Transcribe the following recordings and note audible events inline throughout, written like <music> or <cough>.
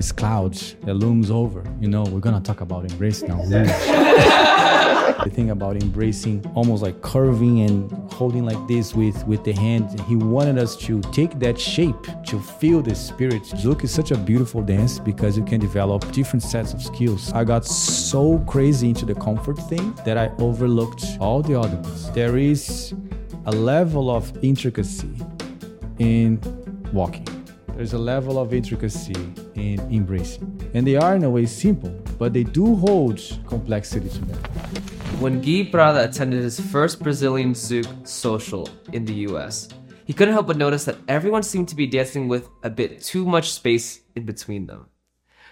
this cloud that looms over. You know, we're gonna talk about embrace now. <laughs> the thing about embracing, almost like curving and holding like this with with the hand. He wanted us to take that shape to feel the spirit. Zouk is such a beautiful dance because you can develop different sets of skills. I got so crazy into the comfort thing that I overlooked all the other ones. There is a level of intricacy in walking. There's a level of intricacy in embracing. And they are in a way simple, but they do hold complexity to them. When Gui Prada attended his first Brazilian Zouk social in the US, he couldn't help but notice that everyone seemed to be dancing with a bit too much space in between them.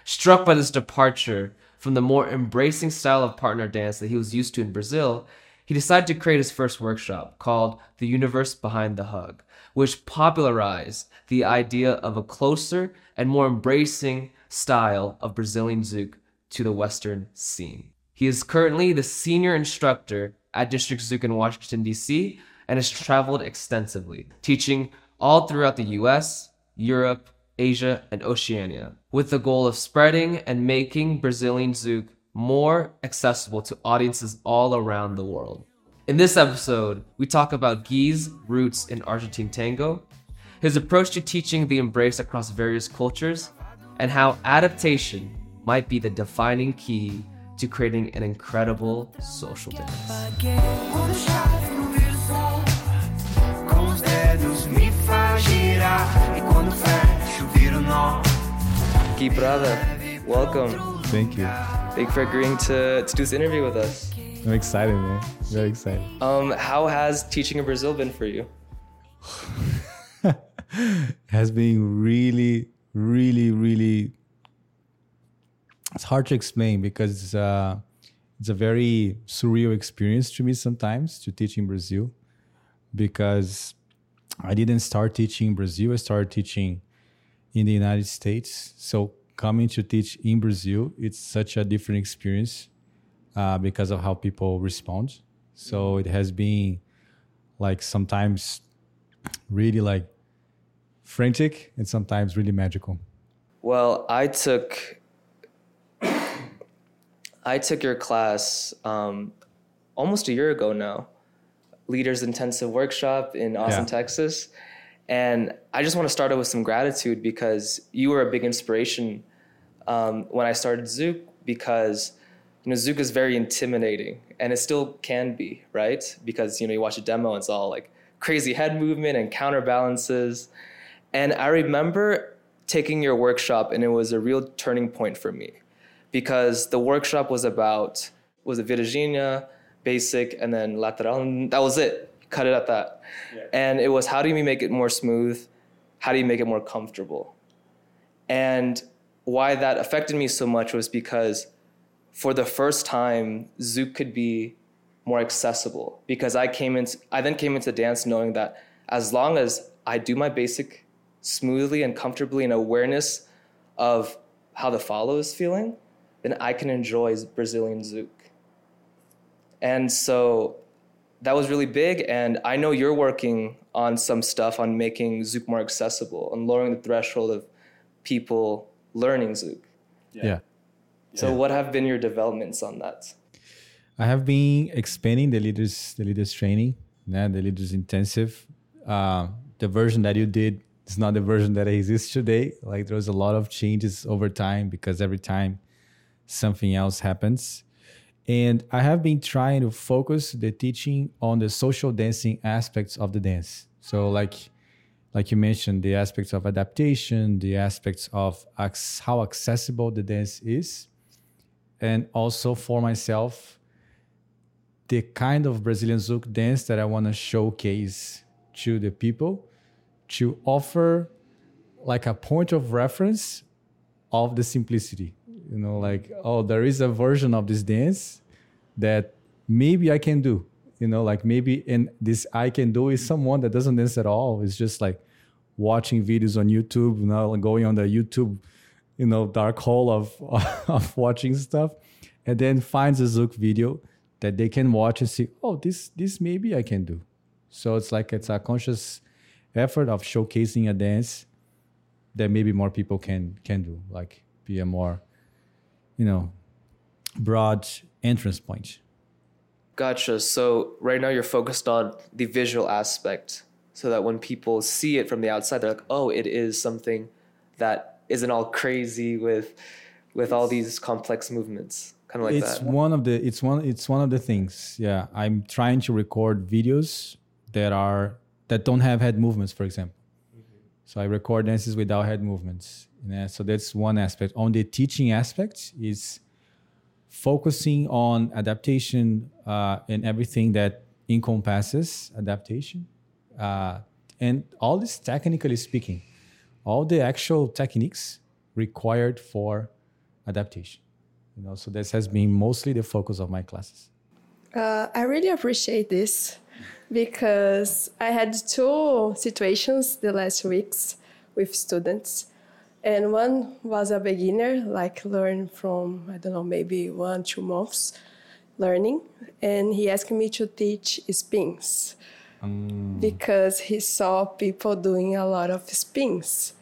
Struck by this departure from the more embracing style of partner dance that he was used to in Brazil, he decided to create his first workshop called The Universe Behind the Hug, which popularized the idea of a closer and more embracing style of Brazilian Zouk to the Western scene. He is currently the senior instructor at District Zouk in Washington, D.C., and has traveled extensively, teaching all throughout the US, Europe, Asia, and Oceania, with the goal of spreading and making Brazilian Zouk more accessible to audiences all around the world. In this episode, we talk about Gui's roots in Argentine tango, his approach to teaching the embrace across various cultures, and how adaptation might be the defining key to creating an incredible social dance. Gui Prada, welcome. Thank you. Thank you for agreeing to, to do this interview with us. I'm excited, man. Very excited. Um, how has teaching in Brazil been for you? <laughs> <laughs> has been really, really, really. It's hard to explain because uh, it's a very surreal experience to me sometimes to teach in Brazil because I didn't start teaching in Brazil. I started teaching in the United States. So coming to teach in Brazil, it's such a different experience uh, because of how people respond. So it has been like sometimes really like frantic and sometimes really magical. Well, I took I took your class um, almost a year ago now, Leaders Intensive Workshop in Austin, Yeah. Texas, and I just want to start out with some gratitude because you were a big inspiration um, when I started Zouk because you know Zouk is very intimidating and it still can be right because you know you watch a demo and it's all like crazy head movement and counterbalances and I remember taking your workshop and it was a real turning point for me because the workshop was about was it Virginia basic and then lateral and that was it. Cut it at that. And it was how do you make it more smooth? How do you make it more comfortable? And why that affected me so much was because for the first time, Zouk could be more accessible because I came into I then came into dance knowing that as long as I do my basic smoothly and comfortably and awareness of how the follow is feeling, then I can enjoy Brazilian Zouk. And so that was really big and I know you're working on some stuff on making Zouk more accessible and lowering the threshold of people learning Zouk. Yeah. So what have been your developments on that? I have been expanding the leaders the leaders training, né, the leaders intensive. Uh, the version that you did is not the version that exists today. Like there was a lot of changes over time because every time something else happens. And I have been trying to focus the teaching on the social dancing aspects of the dance. So like like you mentioned, the aspects of adaptation, the aspects of how accessible the dance is, and also for myself, the kind of Brazilian Zouk dance that I want to showcase to the people to offer like a point of reference of the simplicity. You know, like, oh, there is a version of this dance that maybe I can do. You know, like maybe in this I can do is someone that doesn't dance at all. It's just like watching videos on YouTube, you know, going on the YouTube, you know, dark hole of <laughs> of watching stuff, and then finds a Zouk video that they can watch and see, oh, this this maybe I can do. So it's like it's a conscious effort of showcasing a dance that maybe more people can can do. Like be a more, you know, broad entrance point. Gotcha. So right now you're focused on the visual aspect so that when people see it from the outside, they're like, oh, it is something that isn't all crazy with with all these complex movements. Kind of like it's that. one of the it's one it's one of the things. Yeah. I'm trying to record videos that are that don't have head movements, for example. So I record dances without head movements. Yeah, so that's one aspect. On the teaching aspect is focusing on adaptation uh, and everything that encompasses adaptation. Uh, and all this technically speaking, all the actual techniques required for adaptation. You know, so this has been mostly the focus of my classes. Uh, I really appreciate this because I had two situations the last weeks with students. And one was a beginner like learn from i don't know maybe one two months learning. And he asked me to teach spins mm. because he saw people doing a lot of spins.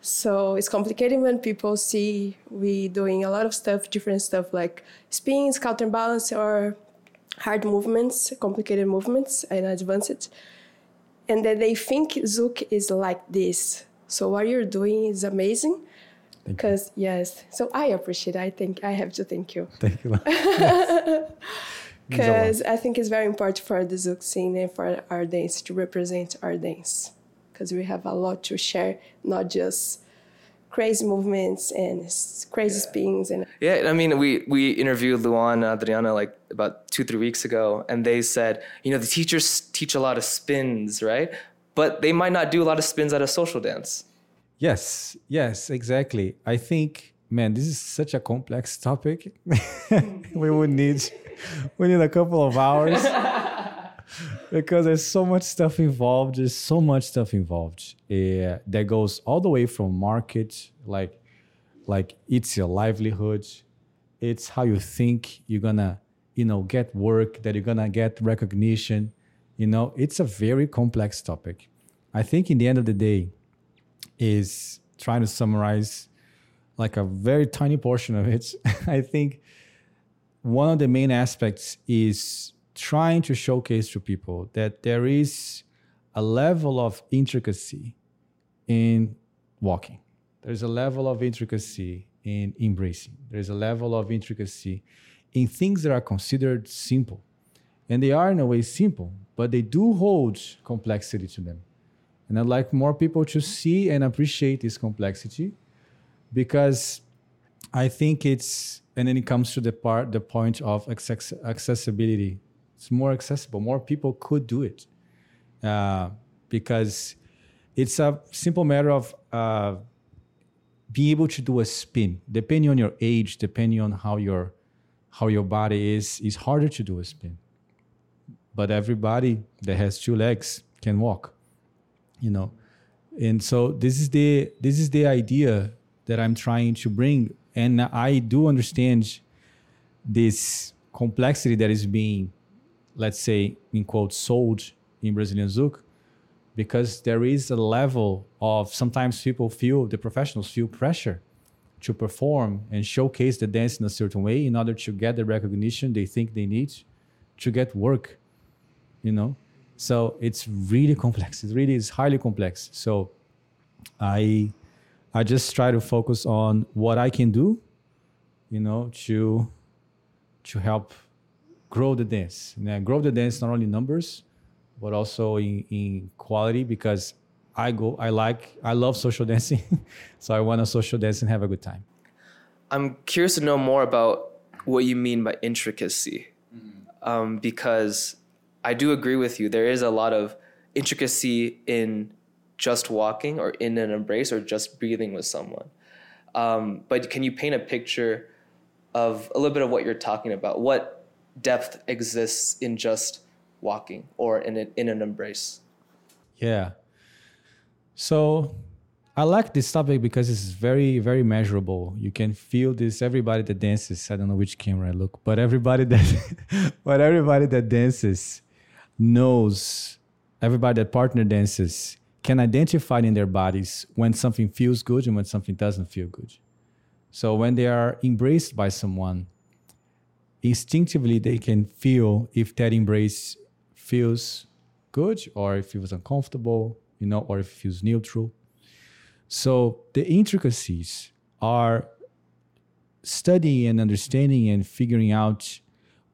So it's complicated when people see we doing a lot of stuff different stuff like spins counterbalance or hard movements complicated movements and advanced and then they think zouk is like this so what you're doing is amazing. Because yes, so I appreciate. It. I think I have to thank you. <laughs> Thank you. <laughs> Because I think it's very important for the Zouk scene and for our dance to represent our dance. Because we have a lot to share, not just crazy movements and crazy yeah. spins and yeah i mean we we interviewed luan uh, adriana like about two three weeks ago and they said you know the teachers teach a lot of spins right but they might not do a lot of spins at a social dance. Yes, yes, exactly. I think, man, this is such a complex topic. <laughs> we would need we need a couple of hours <laughs> because there's so much stuff involved. There's so much stuff involved uh, that goes all the way from market, like like it's your livelihood, it's how you think you're gonna, you know, get work, that you're gonna get recognition you know, it's a very complex topic. I think in the end of the day, is trying to summarize like a very tiny portion of it. <laughs> I think one of the main aspects is trying to showcase to people that there is a level of intricacy in walking. There's a level of intricacy in embracing. There's a level of intricacy in things that are considered simple. And they are in a way simple, but they do hold complexity to them. And I'd like more people to see and appreciate this complexity because I think it's, and then it comes to the part, the point of access, accessibility. It's more accessible. More people could do it uh, because it's a simple matter of uh, being able to do a spin. Depending on your age, depending on how your how your body is, is harder to do a spin but everybody that has two legs can walk you know and so this is the this is the idea that i'm trying to bring and i do understand this complexity that is being let's say in quotes sold in brazilian zouk because there is a level of sometimes people feel the professionals feel pressure to perform and showcase the dance in a certain way in order to get the recognition they think they need to get work you know? So it's really complex. It really is highly complex. So i i just try to focus on what i can do you know to to help grow the dance and grow the dance not only numbers but also in, in quality because i go i like i love social <laughs> dancing so i want to social dance and have a good time i'm curious to know more about what you mean by intricacy mm-hmm. um, because I do agree with you. There is a lot of intricacy in just walking or in an embrace or just breathing with someone. Um, but can you paint a picture of a little bit of what you're talking about? What depth exists in just walking or in, a, in an embrace? Yeah. So I like this topic because it's very, very measurable. You can feel this. Everybody that dances, I don't know which camera I look, but everybody <laughs> that, but everybody that dances knows everybody that partner dances can identify in their bodies when something feels good and when something doesn't feel good. So when they are embraced by someone, instinctively they can feel if that embrace feels good or if it feels uncomfortable, you know, or if it feels neutral. So the intricacies are studying and understanding and figuring out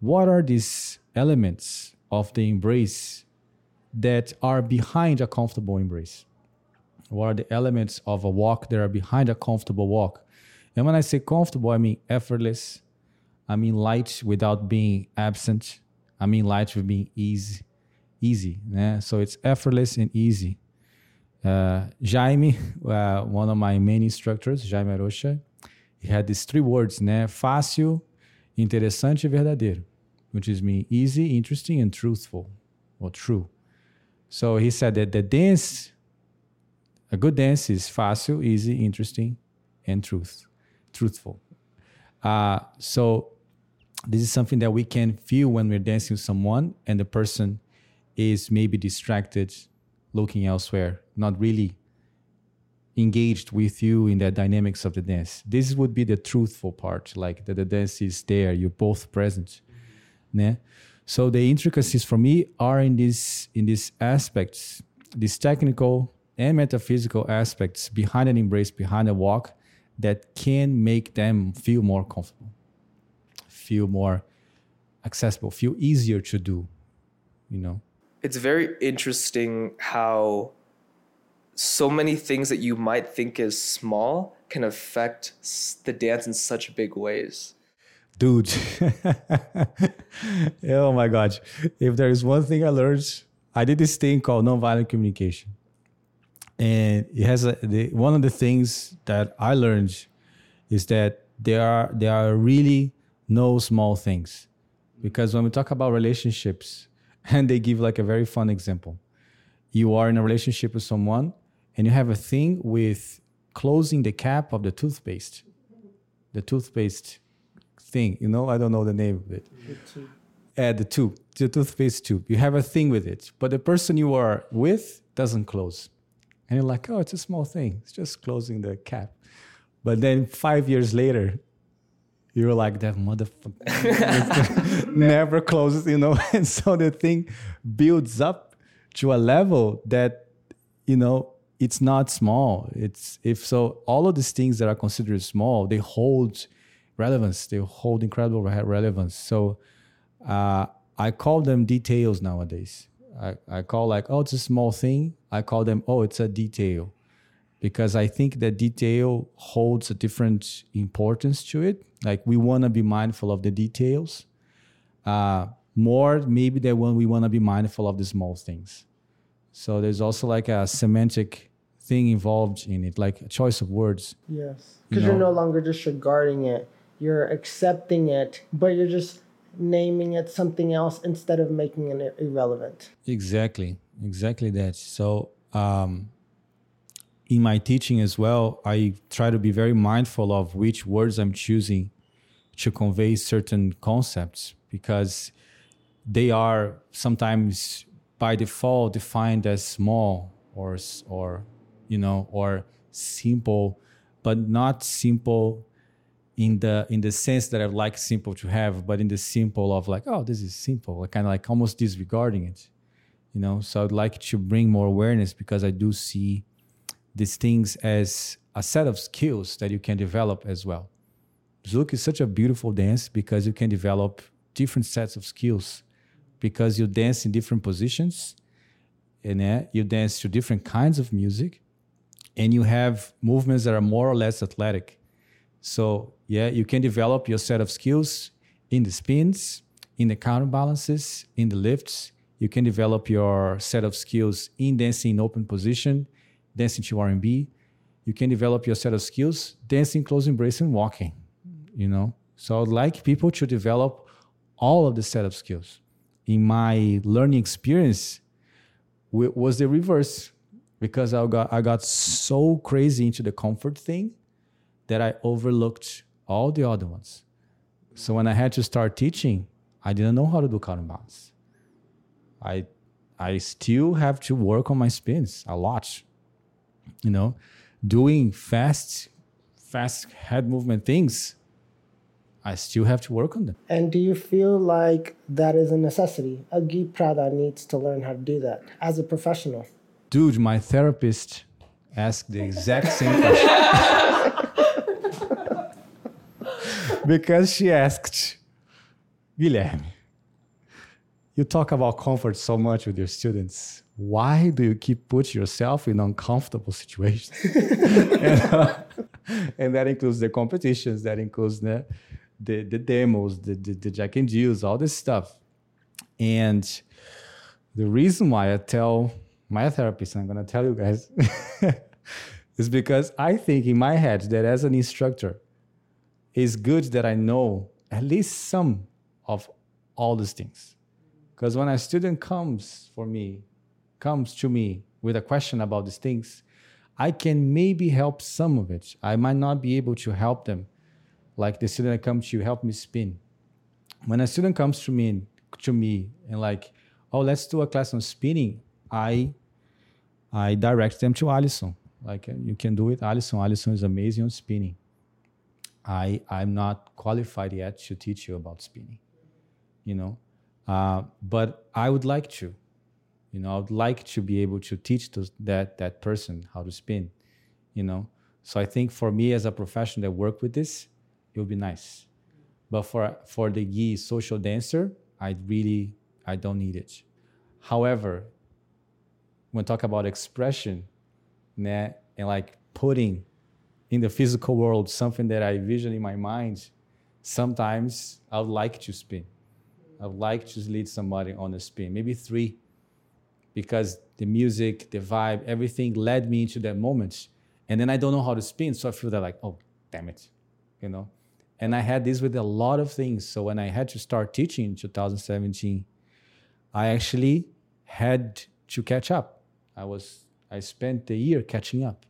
what are these elements of the embrace that are behind a comfortable embrace. What are the elements of a walk that are behind a comfortable walk? And when I say comfortable, I mean effortless. I mean light without being absent. I mean light with being easy. Easy. Né? So it's effortless and easy. Uh, Jaime, <laughs> uh, one of my main instructors, Jaime Arôxa, he had these three words, né? Fácil, interessante verdadeiro, which is mean easy, interesting, and truthful, or true. So he said that the dance, a good dance is fácil, easy, interesting, and truth, truthful. Uh, so this is something that we can feel when we're dancing with someone and the person is maybe distracted looking elsewhere, not really engaged with you in the dynamics of the dance. This would be the truthful part, like that the dance is there, you're both present. Né? So the intricacies for me are in these in these aspects, these technical and metaphysical aspects behind an embrace, behind a walk that can make them feel more comfortable, feel more accessible, feel easier to do, you know it's very interesting how so many things that you might think is small can affect the dance in such big ways. Dude, <laughs> oh my God. If there is one thing I learned, I did this thing called nonviolent communication. And it has a, the, one of the things that I learned is that there are, there are really no small things. Because when we talk about relationships, <laughs> and they give like a very fun example. You are in a relationship with someone and you have a thing with closing the cap of the toothpaste. The toothpaste thing, you know, I don't know the name of it. The tube. Uh, the tube, the toothpaste tube. You have a thing with it, but the person you are with doesn't close. And you're like, oh, it's a small thing. It's just closing the cap. But then five years later, you're like that motherfucker <laughs> never closes, you know. <laughs> And so the thing builds up to a level that, you know, it's not small. It's if so, all of these things that are considered small, they hold relevance. They hold incredible relevance. So uh, I call them details nowadays. I, I call like, oh, it's a small thing. I call them, oh, it's a detail because I think that detail holds a different importance to it. Like we want to be mindful of the details uh, more, maybe than when we want to be mindful of the small things. So there's also like a semantic thing involved in it, like a choice of words. Yes, because you are no longer disregarding it; you're accepting it, but you're just naming it something else instead of making it irrelevant. Exactly, exactly that. So. Um, in my teaching as well, I try to be very mindful of which words I'm choosing to convey certain concepts because they are sometimes by default defined as small or or you know or simple but not simple in the in the sense that I like simple to have but in the simple of like oh this is simple like kind of like almost disregarding it you know? So I'd like to bring more awareness because I do see these things as a set of skills that you can develop as well. Zouk is such a beautiful dance because you can develop different sets of skills because you dance in different positions and uh, you dance to different kinds of music and you have movements that are more or less athletic. So, yeah, you can develop your set of skills in the spins, in the counterbalances, in the lifts. You can develop your set of skills in dancing in open position dancing to R&B. You can develop your set of skills dancing, close embrace, and walking. You know, so I'd like people to develop all of the set of skills. In my learning experience, was the reverse because I got I got so crazy into the comfort thing that I overlooked all the other ones. So when I had to start teaching, I didn't know how to do counterbalance. I I still have to work on my spins a lot you know, doing fast fast head movement things, I still have to work on them. And do you feel like that is a necessity? A Gui Prada needs to learn how to do that as a professional. Dude, my therapist asked the exact same question. <laughs> because she asked, Guilherme, you talk about comfort so much with your students. Why do you keep putting yourself in uncomfortable situations? and, <laughs> uh, and, that includes the competitions, that includes the, the, the demos, the, the, the Jack and Jills, all this stuff. And the reason why I tell my therapist, I'm going to tell you guys, <laughs> is because I think in my head that as an instructor, it's good that I know at least some of all these things. Because when a student comes for me, comes to me with a question about these things, I can maybe help some of it. I might not be able to help them. Like the student that comes to you, help me spin. When a student comes to me to me and like, oh, let's do a class on spinning, I I direct them to Alison. Like you can do it, Alison. Alison is amazing on spinning. I I'm not qualified yet to teach you about spinning, you know, uh, but I would like to, you know, I would like to be able to teach those, that that person how to spin, you know. So I think for me as a professional that work with this, it would be nice. But for for the Gui social dancer, I really I don't need it. However, when talk about expression, né, and like putting in the physical world, something that I vision in my mind, sometimes I would like to spin. I would like to lead somebody on a spin, maybe three, because the music, the vibe, everything led me into that moment. And then I don't know how to spin, so I feel that like, oh, damn it, you know. And I had this with a lot of things. So when I had to start teaching in 2017, I actually had to catch up. I was I spent the year catching up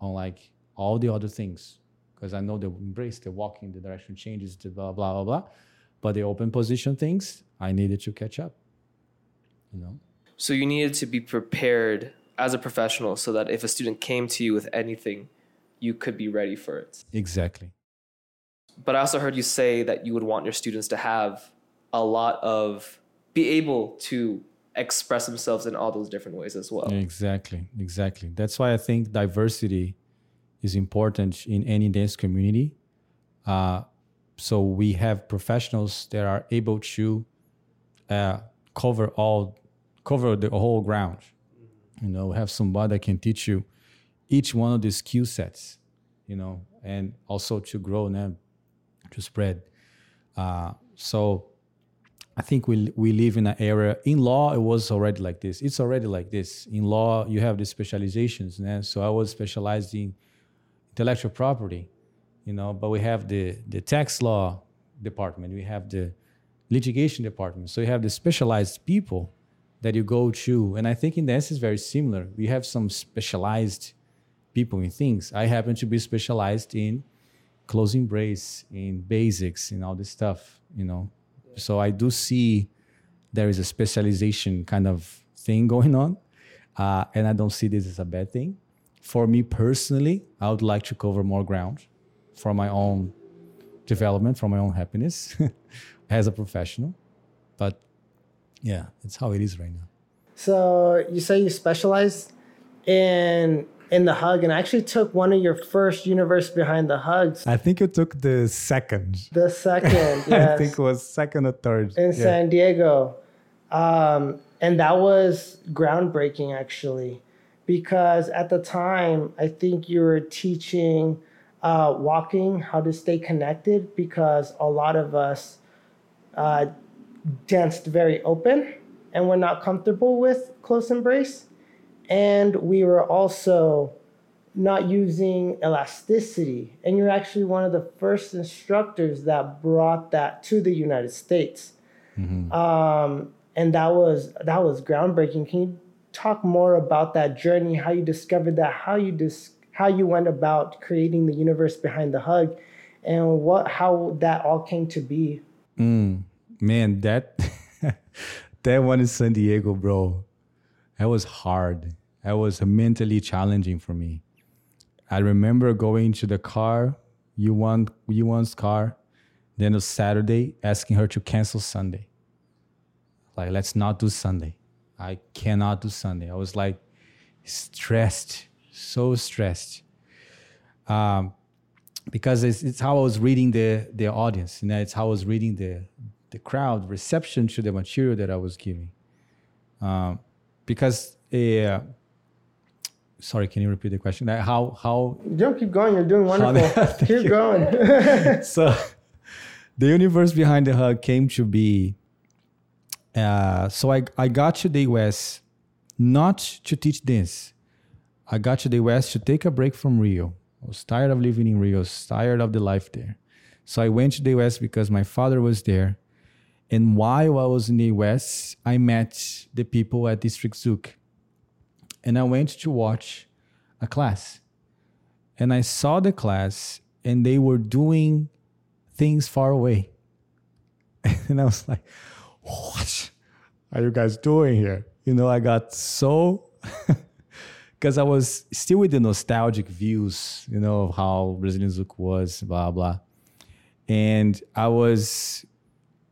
on like all the other things because I know the embrace, the walking, the direction changes, the blah blah blah blah. But the open position things, I needed to catch up. You know. So you needed to be prepared as a professional, so that if a student came to you with anything, you could be ready for it. Exactly. But I also heard you say that you would want your students to have a lot of be able to express themselves in all those different ways as well. Exactly, exactly. That's why I think diversity is important in any dance community. Uh, so we have professionals that are able to uh, cover all, cover the whole ground. You know, have somebody that can teach you each one of the skill sets. You know, and also to grow and to spread. Uh, so I think we we live in an era in law it was already like this. It's already like this. In law you have the specializations, né? so I was specialized in intellectual property, you know, but we have the, the tax law department, we have the litigation department. So you have the specialized people that you go to. And I think in dance is very similar. We have some specialized people in things. I happen to be specialized in close embrace, in basics, in all this stuff, you know. So I do see there is a specialization kind of thing <laughs> going on. Uh, and I don't see this as a bad thing for me personally, I would like to cover more ground for my own development, for my own happiness <laughs> as a professional. But yeah, it's how it is right now. So you say you specialize in in the hug, and I actually took one of your first universe behind the hugs. I think you took the second. The second, <laughs> yes. I think it was second or third in yeah. San Diego, um, and that was groundbreaking actually because at the time, I think you were teaching uh, walking, how to stay connected, because a lot of us uh, danced very open and we're not comfortable with close embrace. And we were also not using elasticity. And you're actually one of the first instructors that brought that to the United States. Mm-hmm. Um, and that was that was groundbreaking. Can you talk more about that journey, how you discovered that, how you dis- how you went about creating the universe behind the hug, and what how that all came to be. Mm, man, that <laughs> that one in San Diego, bro, that was hard. That was mentally challenging for me. I remember going to the car, you want you want's car, then on Saturday asking her to cancel Sunday. Like let's not do Sunday. I cannot do Sunday. I was like stressed, so stressed. Um, because it's, it's how I was reading the the audience, you know, it's how I was reading the the crowd reception to the material that I was giving. Um, because uh, sorry, can you repeat the question? Like how how Don't keep going. You're doing wonderful. <laughs> keep you. going. <laughs> so the universe behind the hug came to be uh, so I, I got to the US not to teach dance. I got to the US to take a break from Rio. I was tired of living in Rio, I was tired of the life there. So I went to the US because my father was there. And while I was in the US, I met the people at District Zouk. And I went to watch a class. And I saw the class, and they were doing things far away. <laughs> and I was like, what are you guys doing here? You know, I got so <laughs> because I was still with the nostalgic views, you know, of how Brazilian Zouk was, blah blah. And I was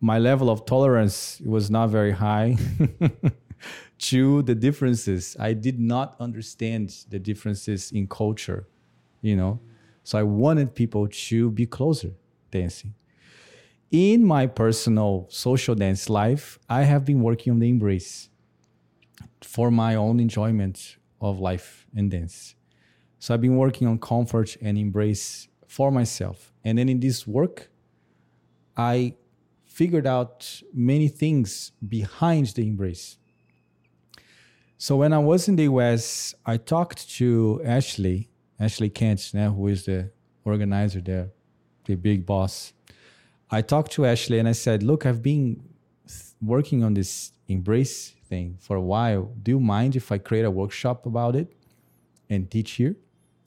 my level of tolerance was not very high <laughs> to the differences. I did not understand the differences in culture, you know. So I wanted people to be closer dancing in my personal social dance life, I have been working on the embrace for my own enjoyment of life and dance. So I've been working on comfort and embrace for myself. And then in this work, I figured out many things behind the embrace. So when I was in the US, I talked to Ashley, Ashley Kent, now who is the organizer there, the big boss I talked to Ashley and I said, Look, I've been working on this embrace thing for a while. Do you mind if I create a workshop about it and teach here?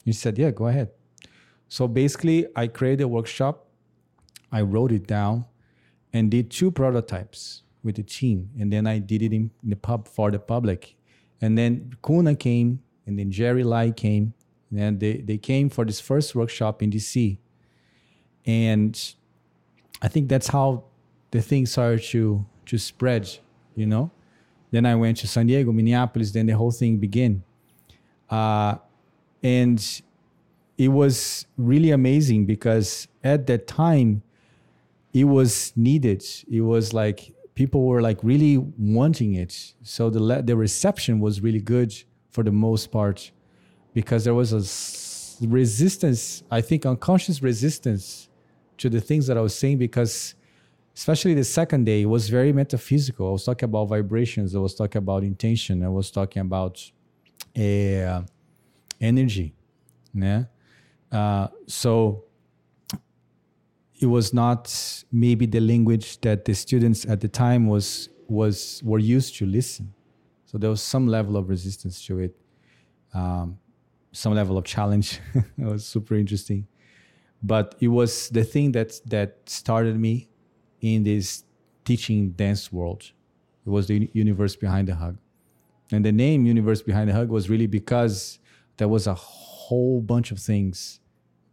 He said, Yeah, go ahead. So basically, I created a workshop, I wrote it down, and did two prototypes with the team. And then I did it in the pub for the public. And then Kuna came, and then Jerry Lai came, and they, they came for this first workshop in DC. And I think that's how the thing started to to spread, you know. Then I went to San Diego, Minneapolis. Then the whole thing began, uh, and it was really amazing because at that time, it was needed. It was like people were like really wanting it. So the the reception was really good for the most part, because there was a resistance. I think unconscious resistance to the things that I was saying because especially the second day it was very metaphysical. I was talking about vibrations, I was talking about intention, I was talking about uh, energy. Yeah. Uh, so it was not maybe the language that the students at the time was was were used to listen. So there was some level of resistance to it, um, some level of challenge. <laughs> it was super interesting but it was the thing that that started me in this teaching dance world. It was the universe behind the hug, and the name "Universe Behind the Hug" was really because there was a whole bunch of things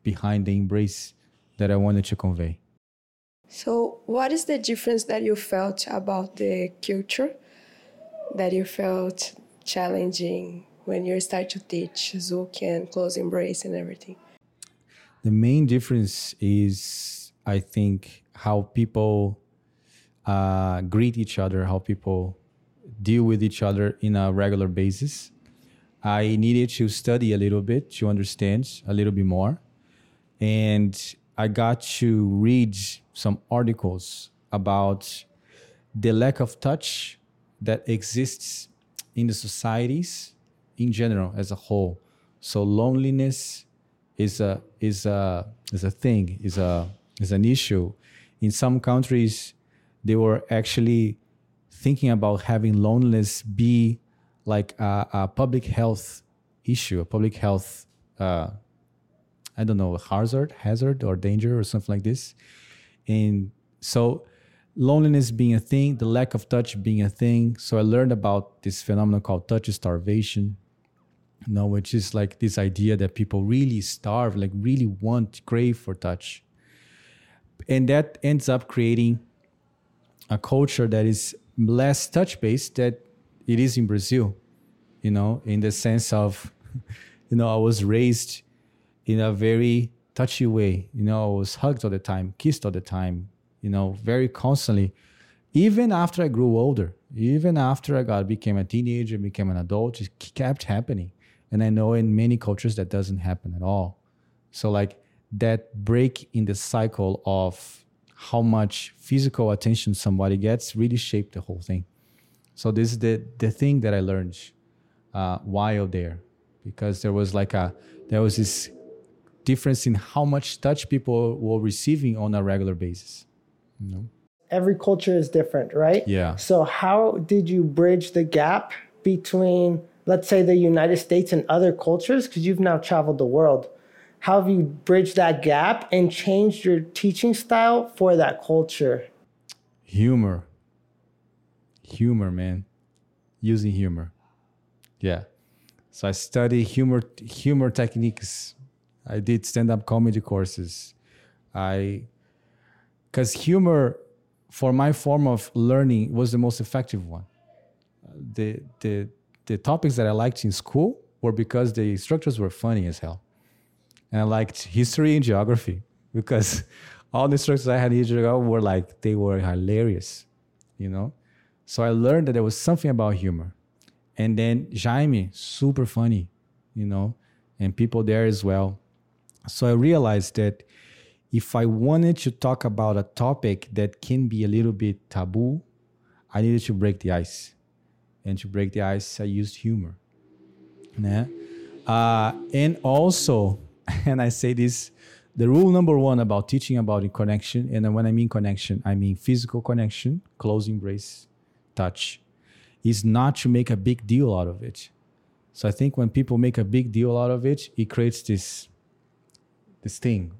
behind the embrace that I wanted to convey. So, what is the difference that you felt about the culture that you felt challenging when you start to teach Zouk and close embrace and everything? The main difference is, I think, how people uh, greet each other, how people deal with each other in a regular basis. I needed to study a little bit to understand a little bit more. And I got to read some articles about the lack of touch that exists in the societies in general as a whole. So, loneliness, is a is a is a thing is a is an issue. In some countries, they were actually thinking about having loneliness be like a, a public health issue, a public health uh, I don't know hazard, hazard or danger or something like this. And so loneliness being a thing, the lack of touch being a thing. So I learned about this phenomenon called touch starvation. you know, which is like this idea that people really starve, like really want, crave for touch. And that ends up creating a culture that is less touch based that it is in Brazil, you know, in the sense of, <laughs> you know, I was raised in a very touchy way. You know, I was hugged all the time, kissed all the time, you know, very constantly. Even after I grew older, even after I got became a teenager, became an adult, it kept happening. And I know in many cultures that doesn't happen at all. So like that break in the cycle of how much physical attention somebody gets really shaped the whole thing. So this is the the thing that I learned uh, while there, because there was like a there was this difference in how much touch people were receiving on a regular basis. You know? Every culture is different, right? Yeah. So how did you bridge the gap between, let's say, the United States and other cultures? Because you've now traveled the world. How have you bridged that gap and changed your teaching style for that culture? Humor. Humor, man. Using humor. Yeah. So I study humor humor techniques. I did stand-up comedy courses. I because humor for my form of learning was the most effective one. The the the topics that I liked in school were because the instructors were funny as hell. And I liked history and geography <laughs> because all the instructors I had in geography were like they were hilarious, you know? So I learned that there was something about humor. And then Jaime, super funny, you know, and people there as well. So I realized that if I wanted to talk about a topic that can be a little bit taboo, I needed to break the ice. And to break the ice, I used humor. Né? Uh, and also, <laughs> and I say this, the rule number one about teaching about connection, and when I mean connection, I mean physical connection, close embrace, touch, is not to make a big deal out of it. So I think when people make a big deal out of it, it creates this this thing,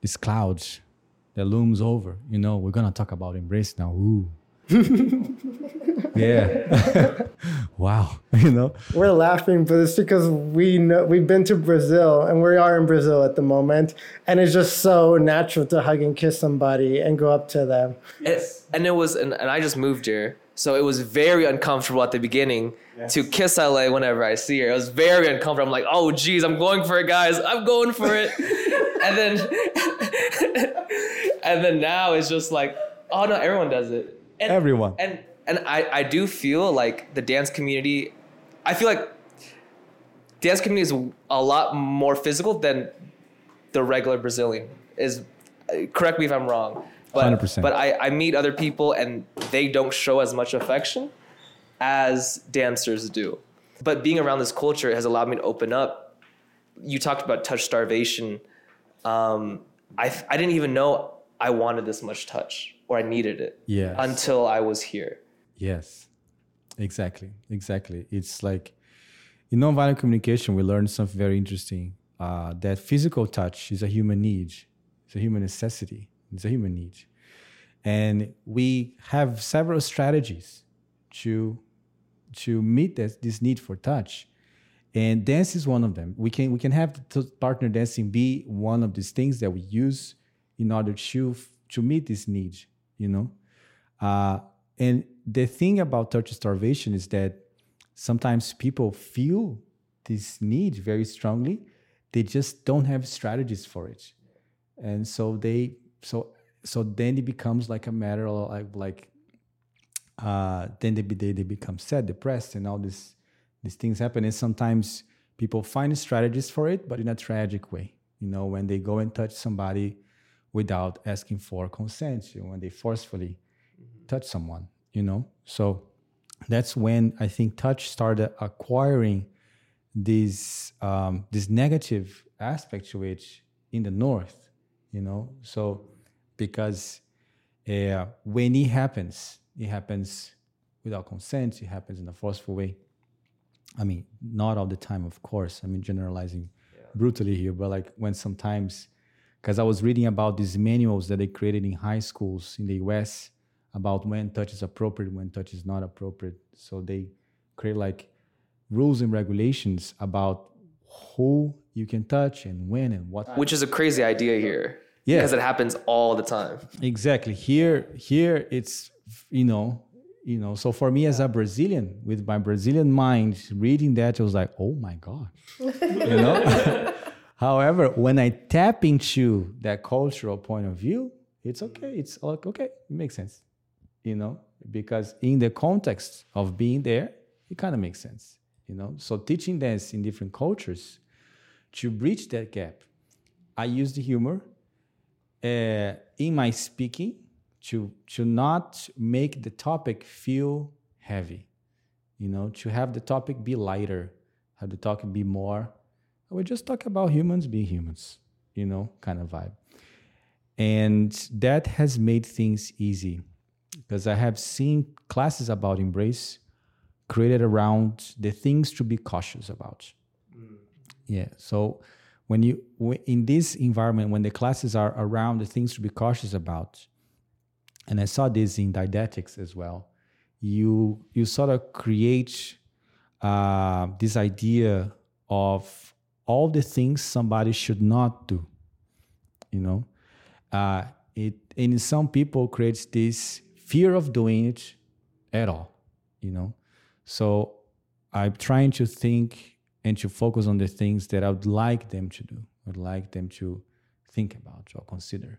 this cloud that looms over. You know, we're gonna talk about embrace now. Ooh. <laughs> yeah. <laughs> wow. <laughs> You know. We're laughing, but it's because we know we've been to Brazil and we are in Brazil at the moment, and it's just so natural to hug and kiss somebody and go up to them. And, and it was, and, and I just moved here, so it was very uncomfortable at the beginning to kiss LA whenever I see her. It was very uncomfortable. I'm like, oh geez, I'm going for it, guys. I'm going for it. <laughs> and then, <laughs> and then now it's just like, oh no, everyone does it. And, Everyone. And and I I do feel like the dance community, I feel like dance community is a lot more physical than the regular Brazilian. Is uh, correct me if I'm wrong. But, 100%. but I, I meet other people and they don't show as much affection as dancers do. But being around this culture has allowed me to open up. You talked about touch starvation. Um, I, I didn't even know I wanted this much touch or I needed it Yes. until I was here. Yes, exactly, exactly. It's like in nonviolent communication, we learned something very interesting. Uh, that physical touch is a human need. It's a human necessity. It's a human need, and we have several strategies to to meet this, this need for touch. And dance is one of them. We can we can have partner dancing be one of these things that we use in order to to meet this need. You know, uh, and the thing about touch starvation is that sometimes people feel this need very strongly. They just don't have strategies for it, and so they so so then it becomes like a matter of like like uh, then they, be- they they become sad, depressed, and all this these things happen. And sometimes people find strategies for it, but in a tragic way. You know, when they go and touch somebody without asking for consent, you know, when they forcefully touch someone. You know, so that's when I think touch started acquiring this um, this negative aspect to it in the north. You know, so because uh, when it happens, it happens without consent. It happens in a forceful way. I mean, not all the time, of course. I mean, generalizing brutally here, but like when sometimes, because I was reading about these manuals that they created in high schools in the US about when touch is appropriate, when touch is not appropriate. So they create like rules and regulations about who you can touch and when and what. Which is a crazy idea here. Yeah. Because it happens all the time. Exactly. Here, here it's you know, you know. So for me as a Brazilian, with my Brazilian mind, reading that, I was like, oh my god, <laughs> you know. <laughs> However, when I tap into that cultural point of view, it's okay. It's like okay, it makes sense, you know, because in the context of being there, it kind of makes sense, you know. So teaching dance in different cultures to bridge that gap, I use the humor Uh, in my speaking to to not make the topic feel heavy, you know, to have the topic be lighter, have the topic be more. We just talk about humans being humans, you know, kind of vibe, and that has made things easy because I have seen classes about embrace created around the things to be cautious about. Mm. Yeah, so when you in this environment when the classes are around the things to be cautious about and i saw this in didactics as well you you sort of create uh, this idea of all the things somebody should not do you know? Uh, it and in some people creates this fear of doing it at all you know? So i'm trying to think and to focus on the things that I would like them to do, would like them to think about or consider,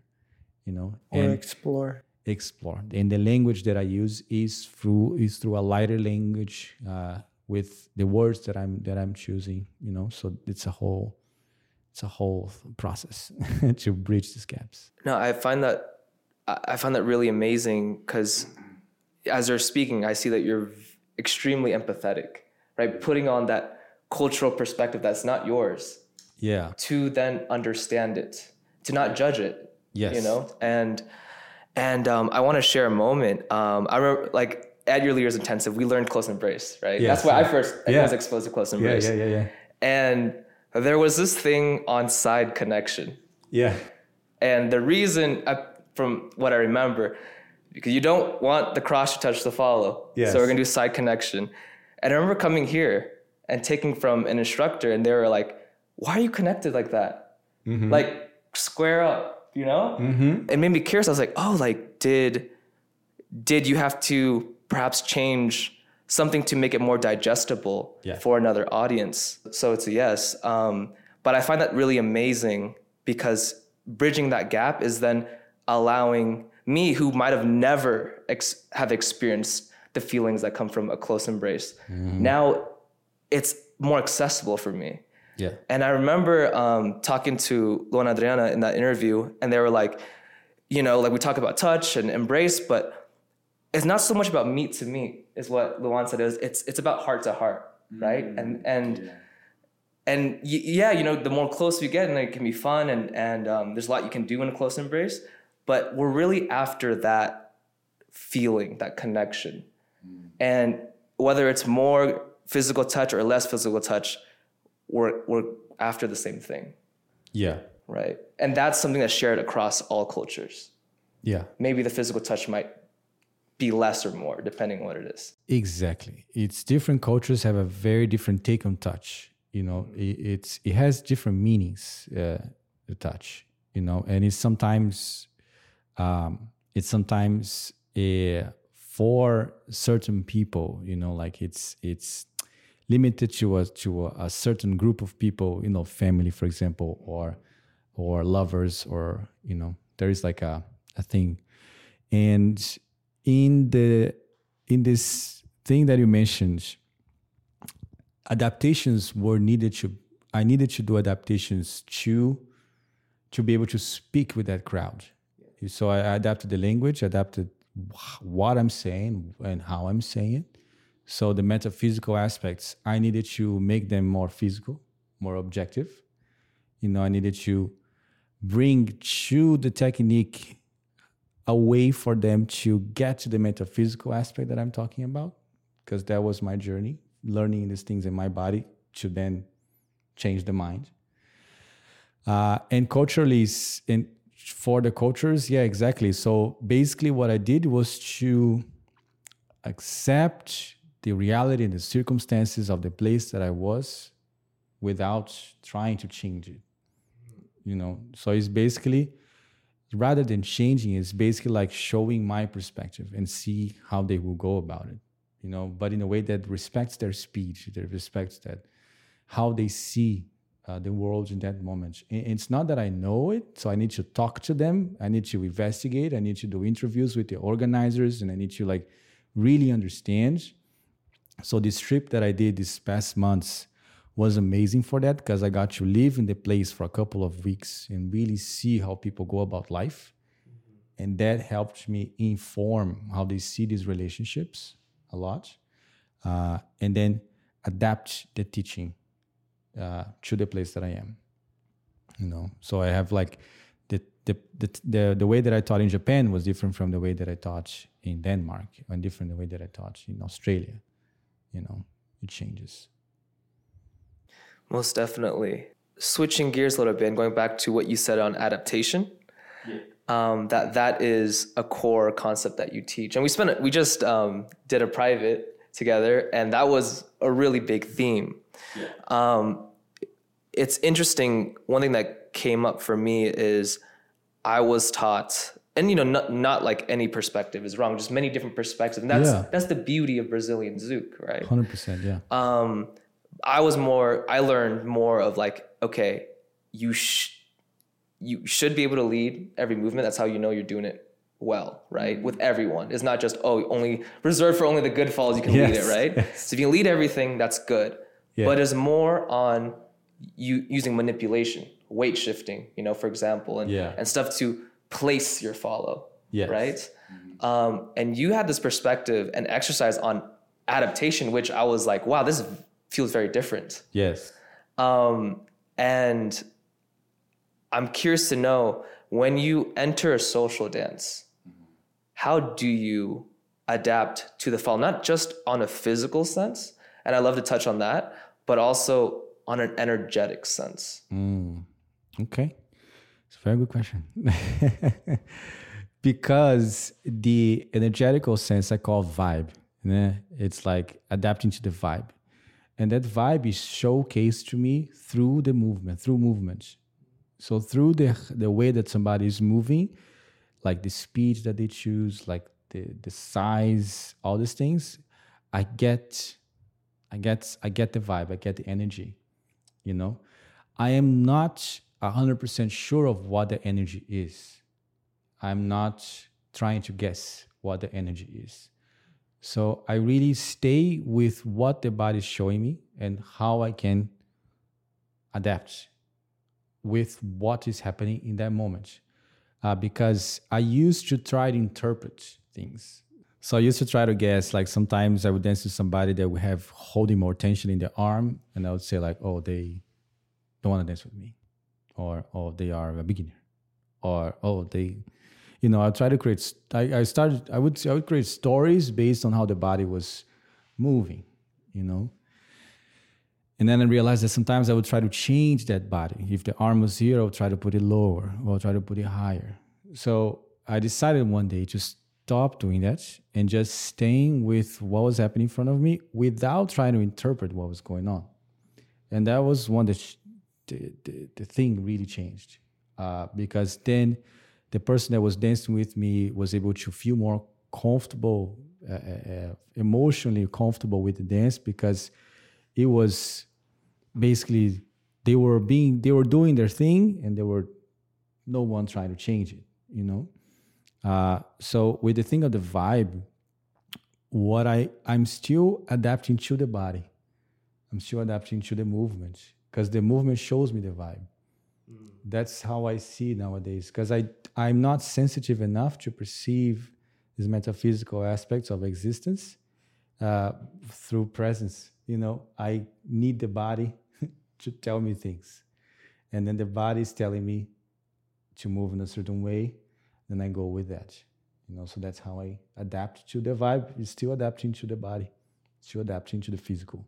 you know, or and explore. explore. And the language that I use is through is through a lighter language uh, with the words that I'm that I'm choosing, you know. So it's a whole it's a whole process <laughs> to bridge these gaps. No, I find that I I find that really amazing because as you're speaking, I see that you're extremely empathetic, right? Putting on that cultural perspective that's not yours Yeah. to then understand it, to not judge it. Yes. You know, and and um, I want to share a moment. Um, I remember like at your leaders intensive, we learned close embrace, right? Yes, That's why I first I Yeah. was exposed to close Yeah, embrace. yeah, yeah, yeah. And there was this thing on side connection. Yeah. And the reason, I, from what I remember, because you don't want the cross to touch the follow. Yes. So we're gonna do side connection. And I remember coming here and taking from an instructor, and they were like, "Why are you connected like that? Like square up, you know?" Mm-hmm. It made me curious. I was like, "Oh, like did did you have to perhaps change?" Something to make it more digestible Yeah. for another audience. So it's a yes. Um, but I find that really amazing because bridging that gap is then allowing me who might have never ex- have experienced the feelings that come from a close embrace now it's more accessible for me. Yeah. and i remember um, talking to luan adriana in that interview and they were like you know like we talk about touch and embrace but it's not so much about meat to meat is what luan said. It was, it's it's about heart to heart right? And and and y- yeah, you know, the more close we get, and it can be fun, and and um, there's a lot you can do in a close embrace. But we're really after that feeling, that connection, and whether it's more physical touch or less physical touch, we're we're after the same thing, Yeah. right? And that's something that's shared across all cultures. Yeah. Maybe the physical touch might be less or more, depending on what it is. Exactly. It's different cultures have a very different take on touch. You know, it, it's it has different meanings. Uh, the touch, you know, and it's sometimes um, it's sometimes uh, for certain people. You know, like it's it's limited to a to a, certain group of people. You know, family, for example, or or lovers, or you know, there is like a a thing, and in the in this thing that you mentioned adaptations were needed to i needed to do adaptations to to be able to speak with that crowd so i adapted the language adapted what i'm saying and how i'm saying it so the metaphysical aspects i needed to make them more physical more objective you know i needed to bring to the technique a way for them to get to the metaphysical aspect that I'm talking about, because that was my journey, learning these things in my body to then change the mind. Uh, and culturally, and for the cultures, yeah, exactly. So basically, what I did was to accept the reality and the circumstances of the place that I was without trying to change it. You know, so it's basically rather than changing, it's basically like showing my perspective and see how they will go about it. You know, but in a way that respects their speech, that respects that how they see uh, the world in that moment. It's not that I know it, so I need to talk to them. I need to investigate. I need to do interviews with the organizers, and I need to like really understand. So this trip that I did this past months was amazing for that because I got to live in the place for a couple of weeks and really see how people go about life. And that helped me inform how they see these relationships a lot. Uh, and then adapt the teaching uh, to the place that I am. You know, so I have like the, the the the the way that I taught in Japan was different from the way that I taught in Denmark, and different the way that I taught in Australia. You know, it changes. Most definitely. Switching gears a little bit and going back to what you said on adaptation. Yeah. Um, that that is a core concept that you teach, and we spent we just um, did a private together, and that was a really big theme. Yeah. Um, it's interesting. One thing that came up for me is I was taught, and you know, not, not like any perspective is wrong, just many different perspectives. And that's yeah. that's the beauty of Brazilian Zouk, right? Hundred percent, yeah. Um, I was more. I learned more of like, okay, you sh- you should be able to lead every movement. That's how you know you're doing it well, right? Mm-hmm. With everyone. It's not just, oh, only reserved for only the good falls you can yes. lead it, right? <laughs> Yes. So if you can lead everything, that's good. Yeah. But it's more on you using manipulation, weight shifting, you know, for example, and yeah. and stuff to place your follow. Yes. Right. Mm-hmm. Um, and you had this perspective and exercise on adaptation, which I was like, wow, this feels very different. Yes. Um, and I'm curious to know when you enter a social dance, mm-hmm. how do you adapt to the fall, not just on a physical sense? And I love to touch on that, but also on an energetic sense? Mm, okay. It's a very good question. <laughs> because the energetical sense I call vibe. Né? It's like adapting to the vibe. And that vibe is showcased to me through the movement, through movements. So through the the way that somebody is moving, like the speed that they choose, like the the size, all these things, I get I get I get the vibe, I get the energy, you know. I am not 100% sure of what the energy is. I'm not trying to guess what the energy is. So I really stay with what the body is showing me and how I can adapt with what is happening in that moment. Uh, because I used to try to interpret things so I used to try to guess. Like sometimes I would dance to somebody that would have holding more tension in their arm, and I would say like, "Oh, they don't want to dance with me," or "Oh, they are a beginner," or "Oh, they," you know. I try to create. I, I started. I would I would create stories based on how the body was moving, you know. And then I realized that sometimes I would try to change that body. If the arm was here, I would try to put it lower, or I'll try to put it higher. So I decided one day to stop doing that and just staying with what was happening in front of me without trying to interpret what was going on. And that was one that the, the, the, thing really changed uh, because then the person that was dancing with me was able to feel more comfortable, uh, uh, uh emotionally comfortable with the dance because it was basically they were being they were doing their thing and there were no one trying to change it, you know. Uh, so with the thing of the vibe, what I I'm still adapting to the body. I'm still adapting to the movement because the movement shows me the vibe. Mm. That's how I see nowadays. Because I I'm not sensitive enough to perceive these metaphysical aspects of existence uh, through presence. You know, I need the body <laughs> to tell me things, and then the body is telling me to move in a certain way then I go with that. You know, so that's how I adapt to the vibe. It's still adapting to the body, still adapting to the physical.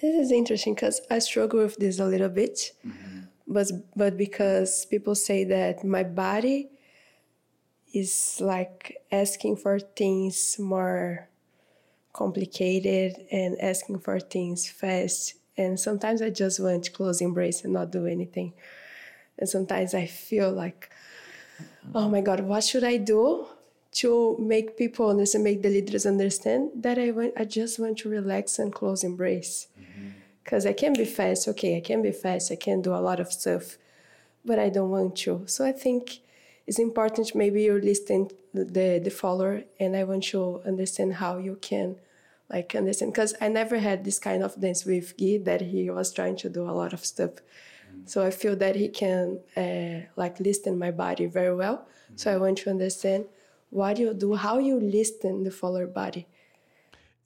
This is interesting because I struggle with this a little bit, mm-hmm. but but because people say that my body is like asking for things more complicated and asking for things fast. And sometimes I just want to close embrace and not do anything. And sometimes I feel like, oh my God, what should I do to make people understand, make the leaders understand that I want, I just want to relax and close embrace. Because I can be fast, okay, I can be fast, I can do a lot of stuff, but I don't want to. So I think it's important maybe you're listening the the follower and I want to understand how you can like understand because I never had this kind of dance with Gui that he was trying to do a lot of stuff. So I feel that he can uh, like listen my body very well. So I want to understand what you do, how you listen the follower body.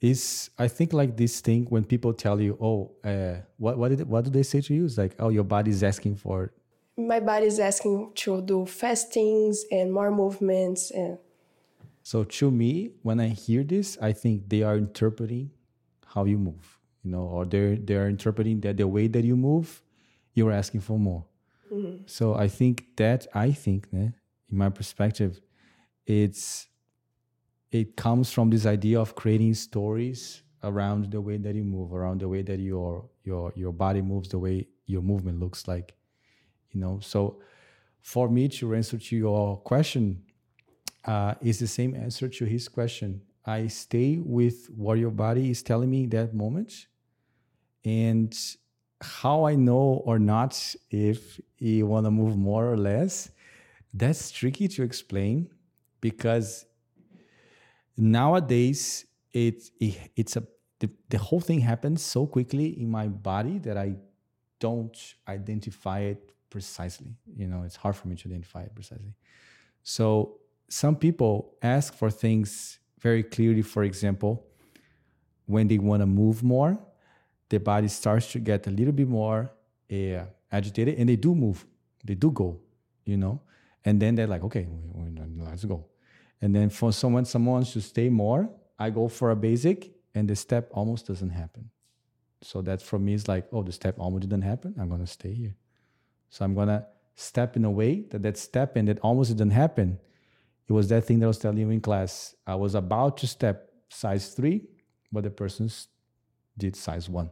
Is I think like this thing when people tell you, oh, uh, what what did what do they say to you? It's like, oh, your body is asking for my body is asking to do fastings and more movements and so to me when i hear this i think they are interpreting how you move you know or they're they're interpreting that the way that you move you're asking for more mm-hmm. so i think that i think in my perspective it's it comes from this idea of creating stories around the way that you move around the way that your your your body moves the way your movement looks like you know? So for me to answer to your question uh, is the same answer to his question. I stay with what your body is telling me in that moment and how i know or not if you want to move more or less that's tricky to explain because nowadays it, it it's a the, the whole thing happens so quickly in my body that i don't identify it precisely. You know, it's hard for me to identify it precisely. So some people ask for things very clearly. For example, when they want to move more, the body starts to get a little bit more uh, agitated, and they do move. They do go. You know, and then they're like, okay, let's go. And then for someone, someone wants to stay more, I go for a basic, and the step almost doesn't happen. So that for me is like, oh, the step almost didn't happen. I'm gonna stay here. So I'm gonna step in a way that that step and that almost didn't happen. It was that thing that I was telling you in class. I was about to step size three, but the person did size one.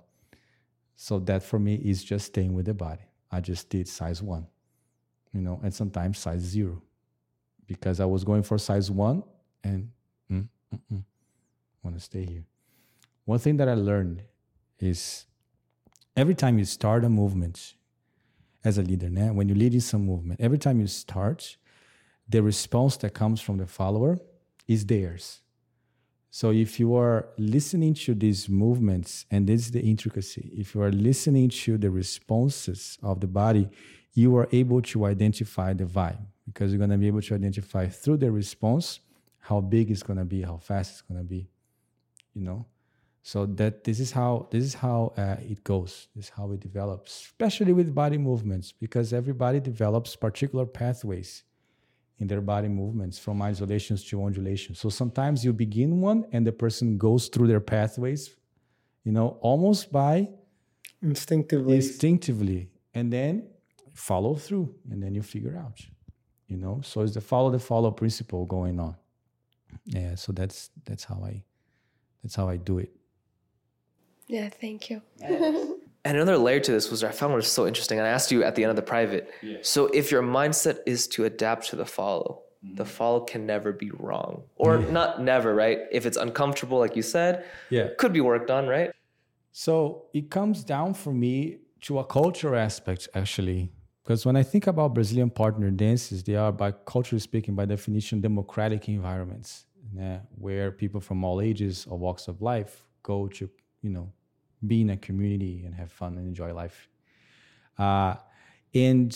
So that for me is just staying with the body. I just did size one, you know, and sometimes size zero, because I was going for size one and mm, mm, mm, want to stay here. One thing that I learned is every time you start a movement, as a leader, né? when you're leading some movement, every time you start, the response that comes from the follower is theirs. So if you are listening to these movements, and this is the intricacy, if you are listening to the responses of the body, you are able to identify the vibe because you're going to be able to identify through the response how big it's going to be, how fast it's going to be, you know? So that this is how this is how uh, it goes. This is how it develops especially with body movements because everybody develops particular pathways in their body movements from isolations to undulations so sometimes you begin one and the person goes through their pathways you know almost by instinctively. instinctively. And then follow through and then you figure out you know so it's the follow the follow principle going on yeah so that's that's how i that's how i do it yeah, thank you. <laughs> and another layer to this was I found was so interesting. And I asked you at the end of the private. Yeah. So if your mindset is to adapt to the follow, mm-hmm. the follow can never be wrong. Or yeah. not never, right? If it's uncomfortable, like you said, yeah, could be worked on, right? So it comes down for me to a cultural aspect, actually. Because when I think about Brazilian partner dances, they are, by culturally speaking, by definition, democratic environments yeah, where people from all ages or walks of life go to you know, be in a community and have fun and enjoy life. Uh, and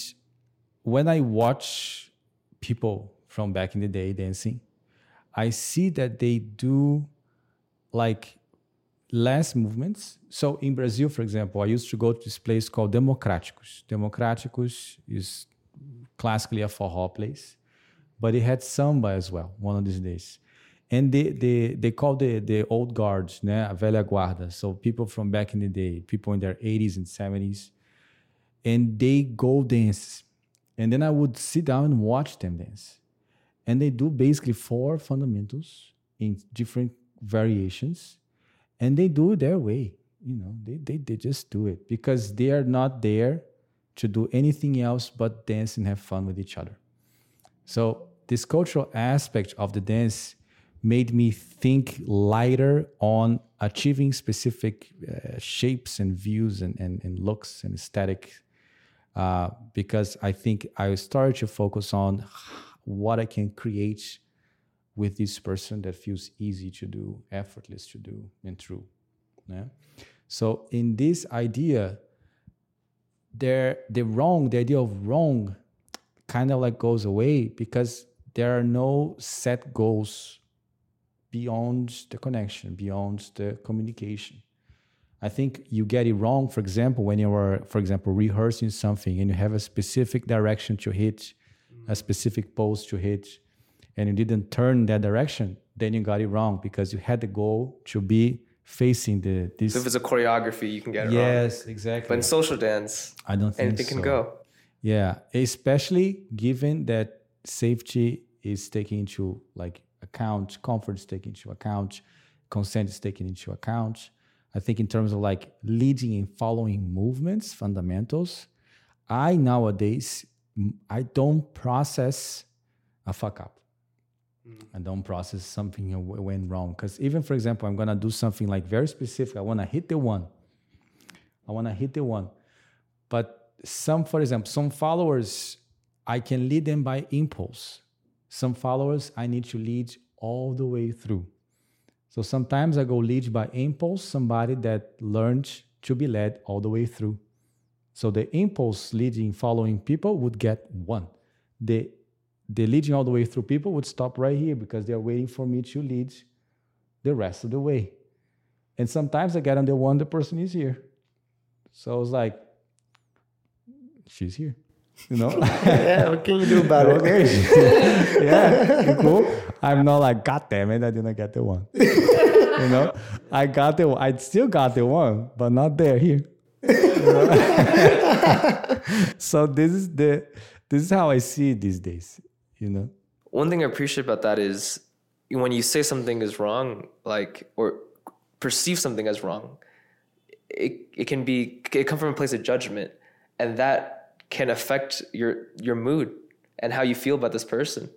when I watch people from back in the day dancing, I see that they do like less movements. So in Brazil, for example, I used to go to this place called Democráticos. Democráticos is classically a forró place, but it had samba as well one of these days and they, they, they call the, the old guards, né? a velha guarda. So people from back in the day, people in their 80s and 70s, and they go dance. And then I would sit down and watch them dance. And they do basically four fundamentals in different variations. And they do their way. You know, they, they, they just do it because they are not there to do anything else but dance and have fun with each other. So this cultural aspect of the dance made me think lighter on achieving specific uh, shapes and views and, and, and looks and aesthetic uh, because I think I started to focus on what I can create with this person that feels easy to do, effortless to do, and true. Yeah. So in this idea, there the wrong, the idea of wrong, kind of like goes away because there are no set goals beyond the connection, beyond the communication. I think you get it wrong, for example, when you are, for example, rehearsing something and you have a specific direction to hit, a specific pose to hit, and you didn't turn that direction, then you got it wrong because you had the goal to be facing the this. So if it's a choreography, you can get it yes, wrong. Yes, exactly. But in social dance, I don't think anything so. can go. Yeah, especially given that safety is taken into like account, comfort is taken into account, consent is taken into account. I think in terms of like leading and following movements, fundamentals, I nowadays I don't process a fuck up. Mm. I don't process something went wrong because even for example, I'm gonna do something like very specific. I wanna hit the one. I wanna hit the one, but some, for example, some followers I can lead them by impulse. Some followers I need to lead all the way through. So sometimes I go lead by impulse, somebody that learned to be led all the way through. So the impulse leading, following people would get one. The, the leading all the way through people would stop right here because they're waiting for me to lead the rest of the way. And sometimes I get on the one, the person is here. So I was like, she's here. You know? <laughs> yeah, what can you do about it? Okay. <laughs> yeah, cool. I'm not like, God damn it, I didn't get the one. <laughs> you know, I got the one. I still got the one, but not there here. so this is the this is how I see it these days. You know. One thing I appreciate about that is when you say something is wrong, like or perceive something as wrong, it it can be it come from a place of judgment, and that can affect your your mood and how you feel about this person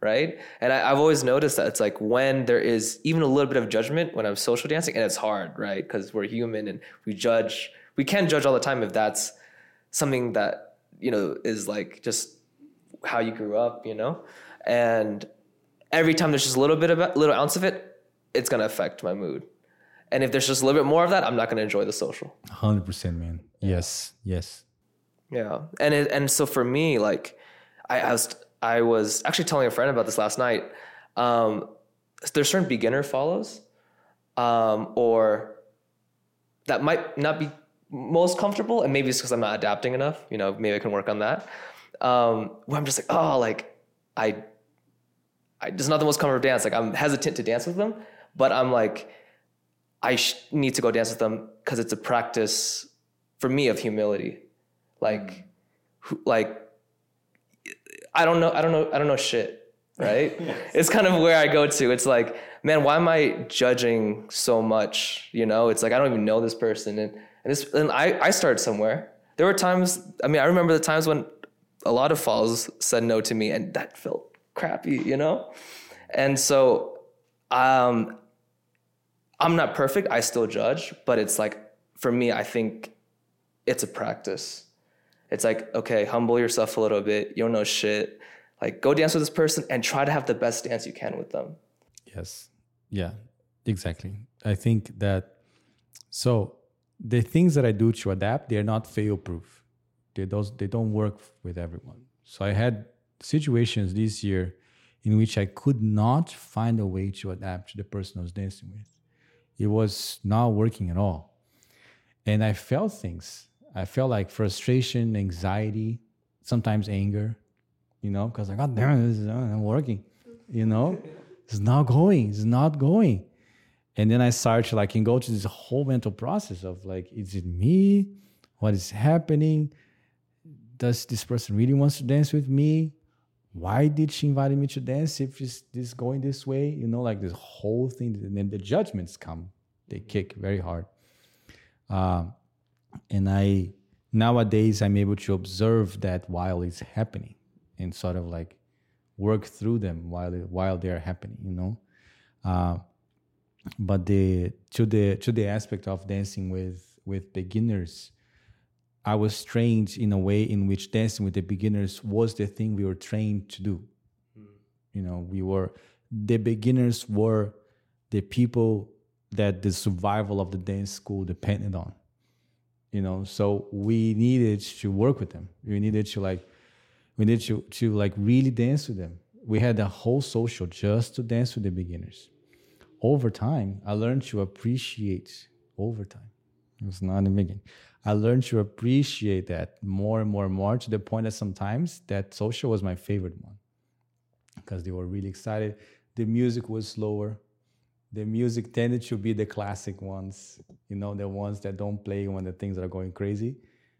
right and I, have always noticed that it's like when there is even a little bit of judgment when i'm social dancing and it's hard right because we're human and we judge we can judge all the time if that's something that you know is like just how you grew up you know and every time there's just a little bit of a little ounce of it it's going to affect my mood and if there's just a little bit more of that i'm not going to enjoy the social 100% man yes yes yeah, and it, and so for me, like, I, I, was I was actually telling a friend about this last night. Um, there's certain beginner follows, um, or that might not be most comfortable, and maybe it's because I'm not adapting enough. You know, maybe I can work on that. Um, where I'm just like, oh, like I, I just not the most comfortable dance. Like I'm hesitant to dance with them, but I'm like, I sh- need to go dance with them because it's a practice for me of humility. Like like I don't know I don't know I don't know shit <laughs> right? Yes. it's kind of where I go to. It's like man why am I judging so much you know? It's like I don't even know this person. And and, this, and I I started somewhere. There were times I mean I remember the times when a lot of falls said no to me and that felt crappy you know and so um I'm not perfect I still judge but it's like for me I think it's a practice it's like, okay, humble yourself a little bit. You don't know shit. Like, go dance with this person and try to have the best dance you can with them. Yes. Yeah, exactly. I think that so the things that I do to adapt, they're not fail proof. They don't, they don't work with everyone. So I had situations this year in which I could not find a way to adapt to the person I was dancing with. It was not working at all. And I felt things I felt like frustration, anxiety, sometimes anger, you know, because like, God damn, this is not working, you know, <laughs> it's not going, it's not going. And then I started to like to this whole mental process of like, is it me? What is happening? Does this person really wants to dance with me? Why did she invite me to dance if it's this going this way? You know, like this whole thing, and then the judgments come they kick very hard. Uh, and I nowadays I'm able to observe that while it's happening and sort of like work through them while while they are happening. You know. Uh, but the to the to the aspect of dancing with with beginners i was trained in a way in which dancing with the beginners was the thing we were trained to do mm. you know we were the beginners were the people that the survival of the dance school depended on you know so we needed to work with them we needed to like we needed to to like really dance with them we had a whole social just to dance with the beginners over time, I learned to appreciate over time. It was not in the beginning. I learned to appreciate that more and more and more to the point that sometimes that social was my favorite one because they were really excited. The music was slower. The music tended to be the classic ones, you know, the ones that don't play when the things are going crazy.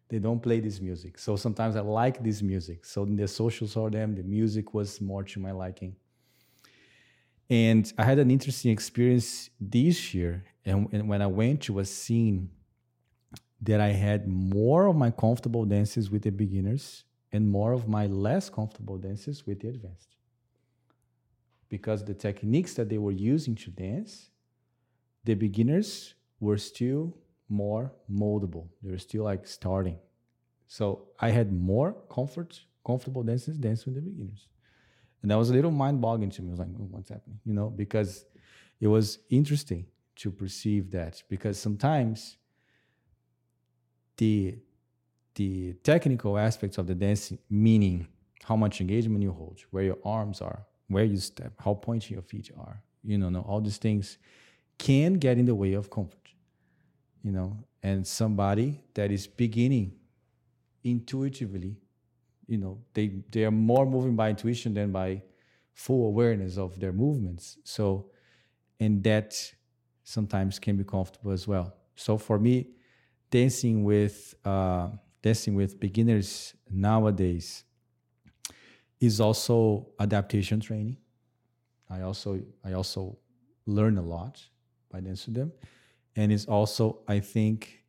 They don't play this music. So sometimes I like this music. So in the social saw them, the music was more to my liking. And I had an interesting experience this year. And, and when I went to a scene that I had more of my comfortable dances with the beginners and more of my less comfortable dances with the advanced. Because the techniques that they were using to dance, the beginners were still more moldable. They were still like starting. So I had more comfort, comfortable dances dancing with the beginners. And that was a little mind boggling to me. I was like, oh, what's happening? You know, because it was interesting to perceive that because sometimes the the technical aspects of the dancing, meaning how much engagement you hold, where your arms are, where you step, how pointy your feet are, you know, all these things can get in the way of comfort, you know. And somebody that is beginning intuitively you know they they are more moving by intuition than by full awareness of their movements so and that sometimes can be comfortable as well so for me dancing with uh, dancing with beginners nowadays is also adaptation training. I also i also learn a lot by dancing them. And it's also i think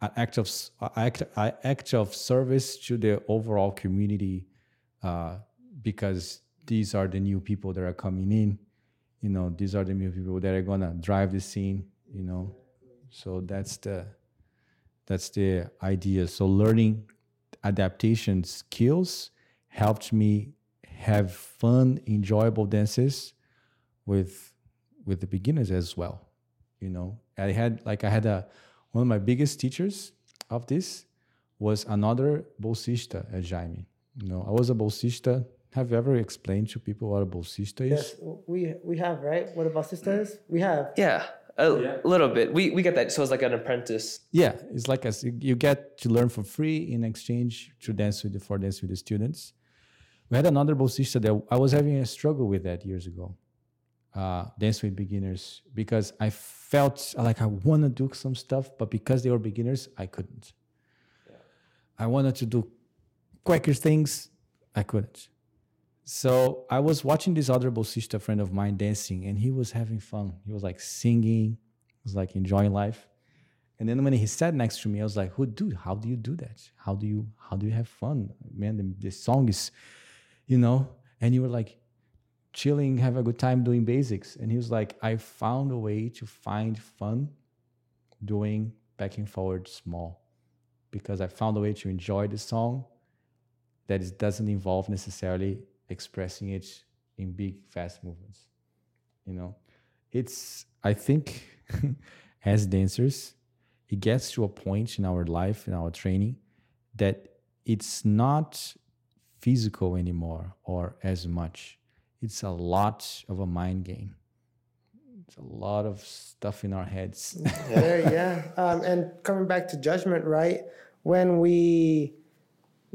an act of act, act of service to the overall community uh, because these are the new people that are coming in. You know these are the new people that are gonna drive the scene you know? So that's the that's the idea so learning adaptation skills helped me have fun enjoyable dances with with the beginners as well you know i had like i had a one of my biggest teachers of this was another bolsista at Jaime. You know, I was a bolsista. Have you ever explained to people what a bolsista is? Yes, we we have, right? What a bolsista is? We have. Yeah, a yeah. little bit. We we get that. So it's like an apprentice. Yeah, it's like a, you get to learn for free in exchange to dance with the, for dance with the students. We had another bolsista that I was having a struggle with that years ago uh, dance with beginners because I felt like I want to do some stuff, but because they were beginners, I couldn't. Yeah. I wanted to do quicker things, I couldn't. So I was watching this other bolsista friend of mine dancing, and he was having fun. He was like singing, he was like enjoying life. And then when he sat next to me, I was like, "Who, dude? How do you do that? How do you how do you have fun, man? The, the song is, you know." And you were like, chilling, have a good time doing basics. And he was like, I found a way to find fun doing backing forward small because I found a way to enjoy the song that doesn't involve necessarily expressing it in big, fast movements. You know, it's, I think, <laughs> as dancers, it gets to a point in our life, in our training, that it's not physical anymore or as much it's a lot of a mind game. It's a lot of stuff in our heads. yeah, yeah. Um, and coming back to judgment, right? When we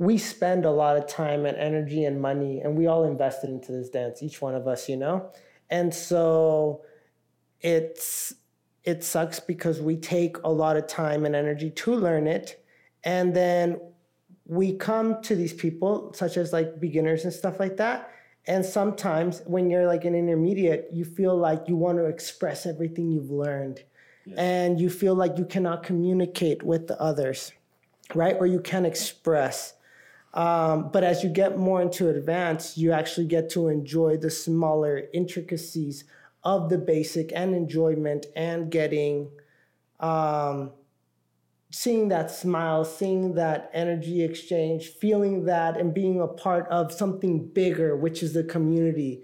we spend a lot of time and energy and money, and we all invested into this dance, each one of us, you know, and so it's it sucks because we take a lot of time and energy to learn it, and then we come to these people, such as like beginners and stuff like that, and sometimes when you're like an intermediate, you feel like you want to express everything you've learned. and you feel like you cannot communicate with the others, right? Or you can't express. Um, but as you get more into advance, you actually get to enjoy the smaller intricacies of the basic and enjoyment and getting um, seeing that smile, seeing that energy exchange, feeling that, and being a part of something bigger, which is the community.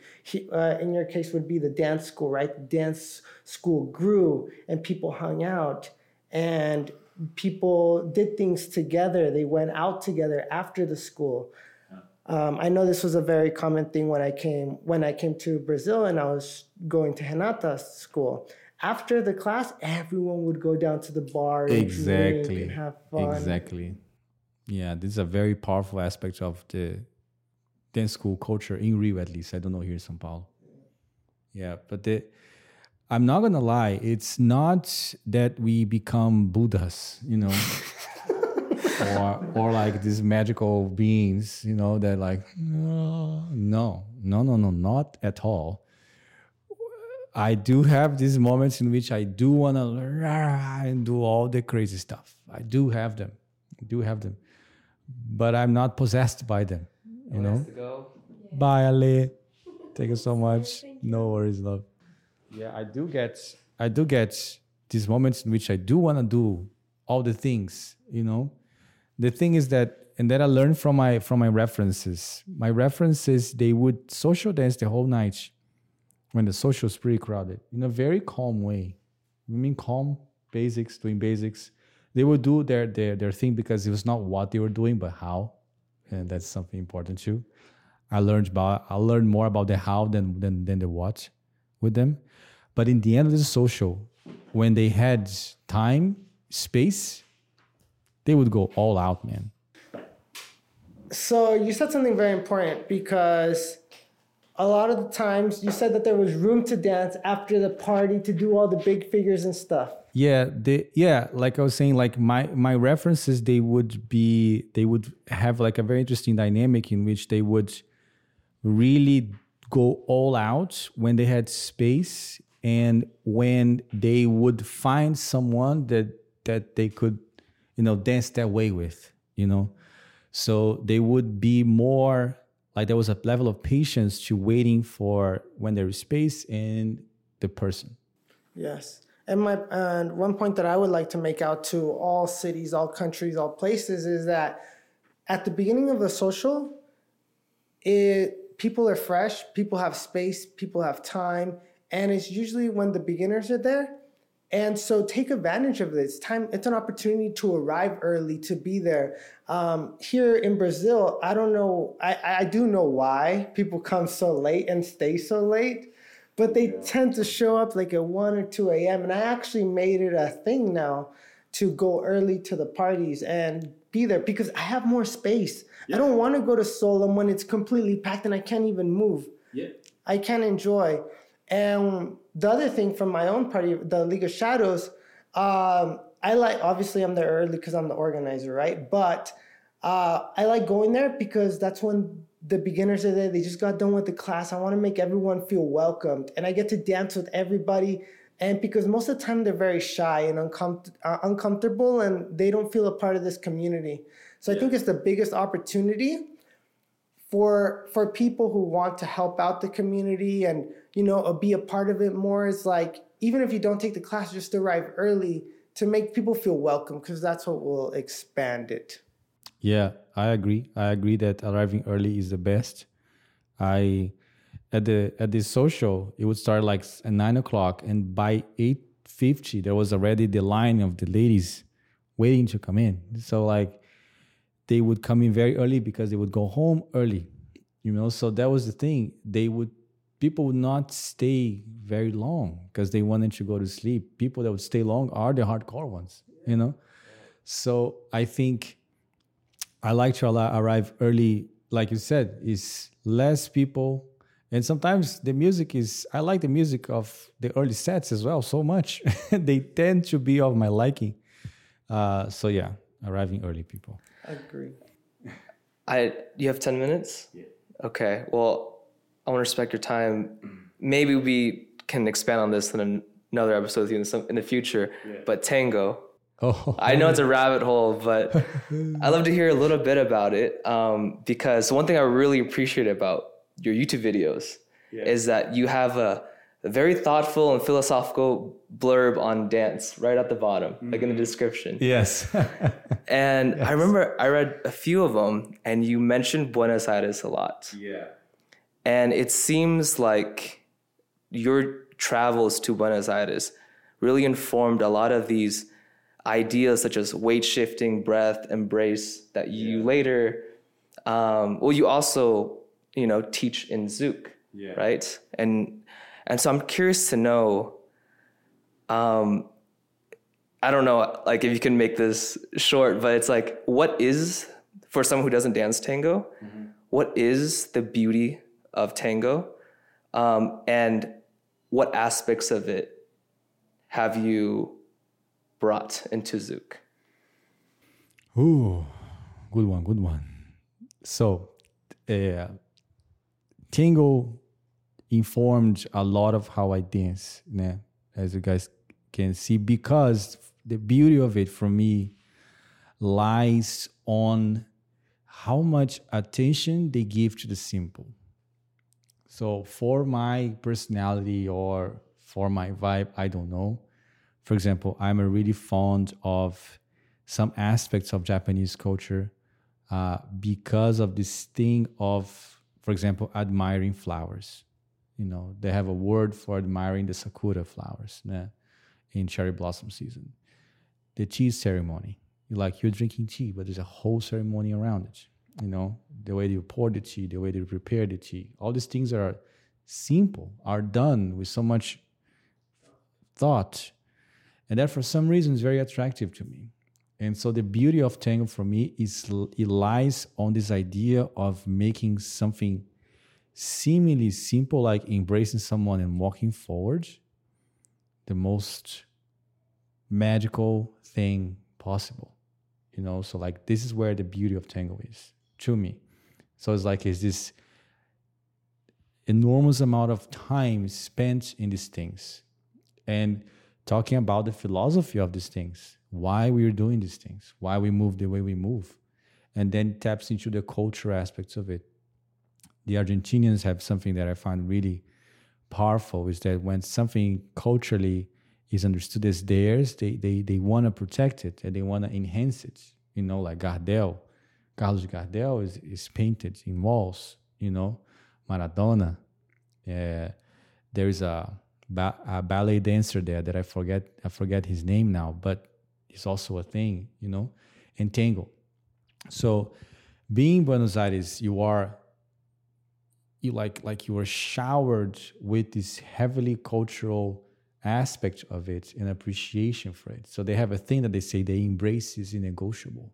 Uh, in your case, would be the dance school, right? The dance school grew and people hung out and people did things together. They went out together after the school. Um, I know this was a very common thing when I came when I came to Brazil and I was going to Renata school after the class, everyone would go down to the bar and exactly and have fun. Exactly. Yeah, this is a very powerful aspect of the dance school culture in Rio, at least. I don't know here in São Paulo. Yeah, but the, I'm not gonna lie. It's not that we become Buddhas, you know, <laughs> or or like these magical beings, you know, that like no, no, no, no, no, not at all I do have these moments in which I do want to and do all the crazy stuff. I do have them. I do have them. But I'm not possessed by them. You know? Bye, Ali. <laughs> Thank you so much. No worries, love. Yeah, I do get I do get these moments in which I do want to do all the things, you know. The thing is that and that I learned from my from my references. My references, they would social dance the whole night when the social is pretty crowded in a very calm way. I mean calm, basics, doing basics. They would do their their their thing because it was not what they were doing, but how. And that's something important too. I learned about I learned more about the how than than than the what with them. But in the end of the social, when they had time, space, they would go all out, man. So you said something very important because a lot of the times you said that there was room to dance after the party to do all the big figures and stuff yeah they yeah like i was saying like my my references they would be they would have like a very interesting dynamic in which they would really go all out when they had space and when they would find someone that that they could you know dance that way with you know? So they would be more like there was a level of patience to waiting for when there is space and the person. Yes. And my and one point that i would like to make out to all cities all countries all places is that at the beginning of the social it people are fresh people have space people have time and it's usually when the beginners are there and so take advantage of this time. It's an opportunity to arrive early, to be there. Um, here in Brazil, I don't know, I, I do know why people come so late and stay so late, but they yeah. tend to show up like at 1 or 2 a.m. And I actually made it a thing now to go early to the parties and be there because I have more space. Yeah. I don't want to go to Solon when it's completely packed and I can't even move. Yeah. I can't enjoy. And the other thing from my own party, the League of Shadows, um, I like obviously I'm there early because I'm the organizer, right? But uh, I like going there because that's when the beginners are there. They just got done with the class. I want to make everyone feel welcomed, and I get to dance with everybody. And because most of the time they're very shy and uncom- uh, uncomfortable, and they don't feel a part of this community. So yeah. I think it's the biggest opportunity for for people who want to help out the community and you know be a part of it more is like even if you don't take the class just arrive early to make people feel welcome because that's what will expand it yeah i agree i agree that arriving early is the best i at the at the social it would start like at nine o'clock and by 8.50 there was already the line of the ladies waiting to come in. So like they would come in very early because they would go home early you know? So that was the thing. They would people would not stay very long because they wanted to go to sleep. People that would stay long are the hardcore ones you know? So i think i like to arrive early. Like you said is less people and sometimes the music is i like the music of the early sets as well so much <laughs> they tend to be of my liking uh, so yeah arriving early people I agree. <laughs> I you have ten minutes. Yeah. Okay. Well, I want to respect your time. Maybe we can expand on this in another episode with you in, some, in the future. yeah. But tango, Oh, I know it's a <laughs> rabbit hole, but I'd love to hear a little bit about it um, because one thing I really appreciate about your YouTube videos is that you have a, a very thoughtful and philosophical blurb on dance right at the bottom, like in the description. yes. <laughs> And I remember I read a few of them, and you mentioned Buenos Aires a lot. yeah. And it seems like your travels to Buenos Aires really informed a lot of these ideas, such as weight shifting, breath, embrace, that you later, um, well, you also, you know, teach in Zouk, Yeah. right? And and so I'm curious to know. Um, I don't know, like if you can make this short, but it's like, what is for someone who doesn't dance tango? what is the beauty of tango, um, and what aspects of it have you brought into Zouk? Ooh, good one, good one. So, uh, tango informed a lot of how I dance, né? as you guys can see, because the beauty of it for me lies on how much attention they give to the simple. So, for my personality or for my vibe, I don't know. For example, I'm really fond of some aspects of Japanese culture uh, because of this thing of, for example, admiring flowers. You know, they have a word for admiring the sakura flowers né, in cherry blossom season. The tea ceremony. You like you're drinking tea, but there's a whole ceremony around it. You know, the way you pour the tea, the way you prepare the tea. All these things are simple, are done with so much thought. And that for some reason is very attractive to me. And so the beauty of tango for me is it lies on this idea of making something seemingly simple, like embracing someone and walking forward, the most magical thing possible. You know, so like this is where the beauty of tango is to me. So it's like it's this enormous amount of time spent in these things and talking about the philosophy of these things, why we're doing these things, why we move the way we move, and then taps into the culture aspects of it. The Argentinians have something that I find really powerful is that when something culturally is understood as theirs, they they they want to protect it and they want to enhance it. You know, like Gardel, Carlos Gardel is, is painted in walls. You know, Maradona. Uh, there is a, ba- a ballet dancer there that I forget I forget his name now, but it's also a thing. You know, and tango. So, being Buenos Aires, you are you like like you are showered with this heavily cultural aspect of it and appreciation for it. So they have a thing that they say they embrace is negotiable.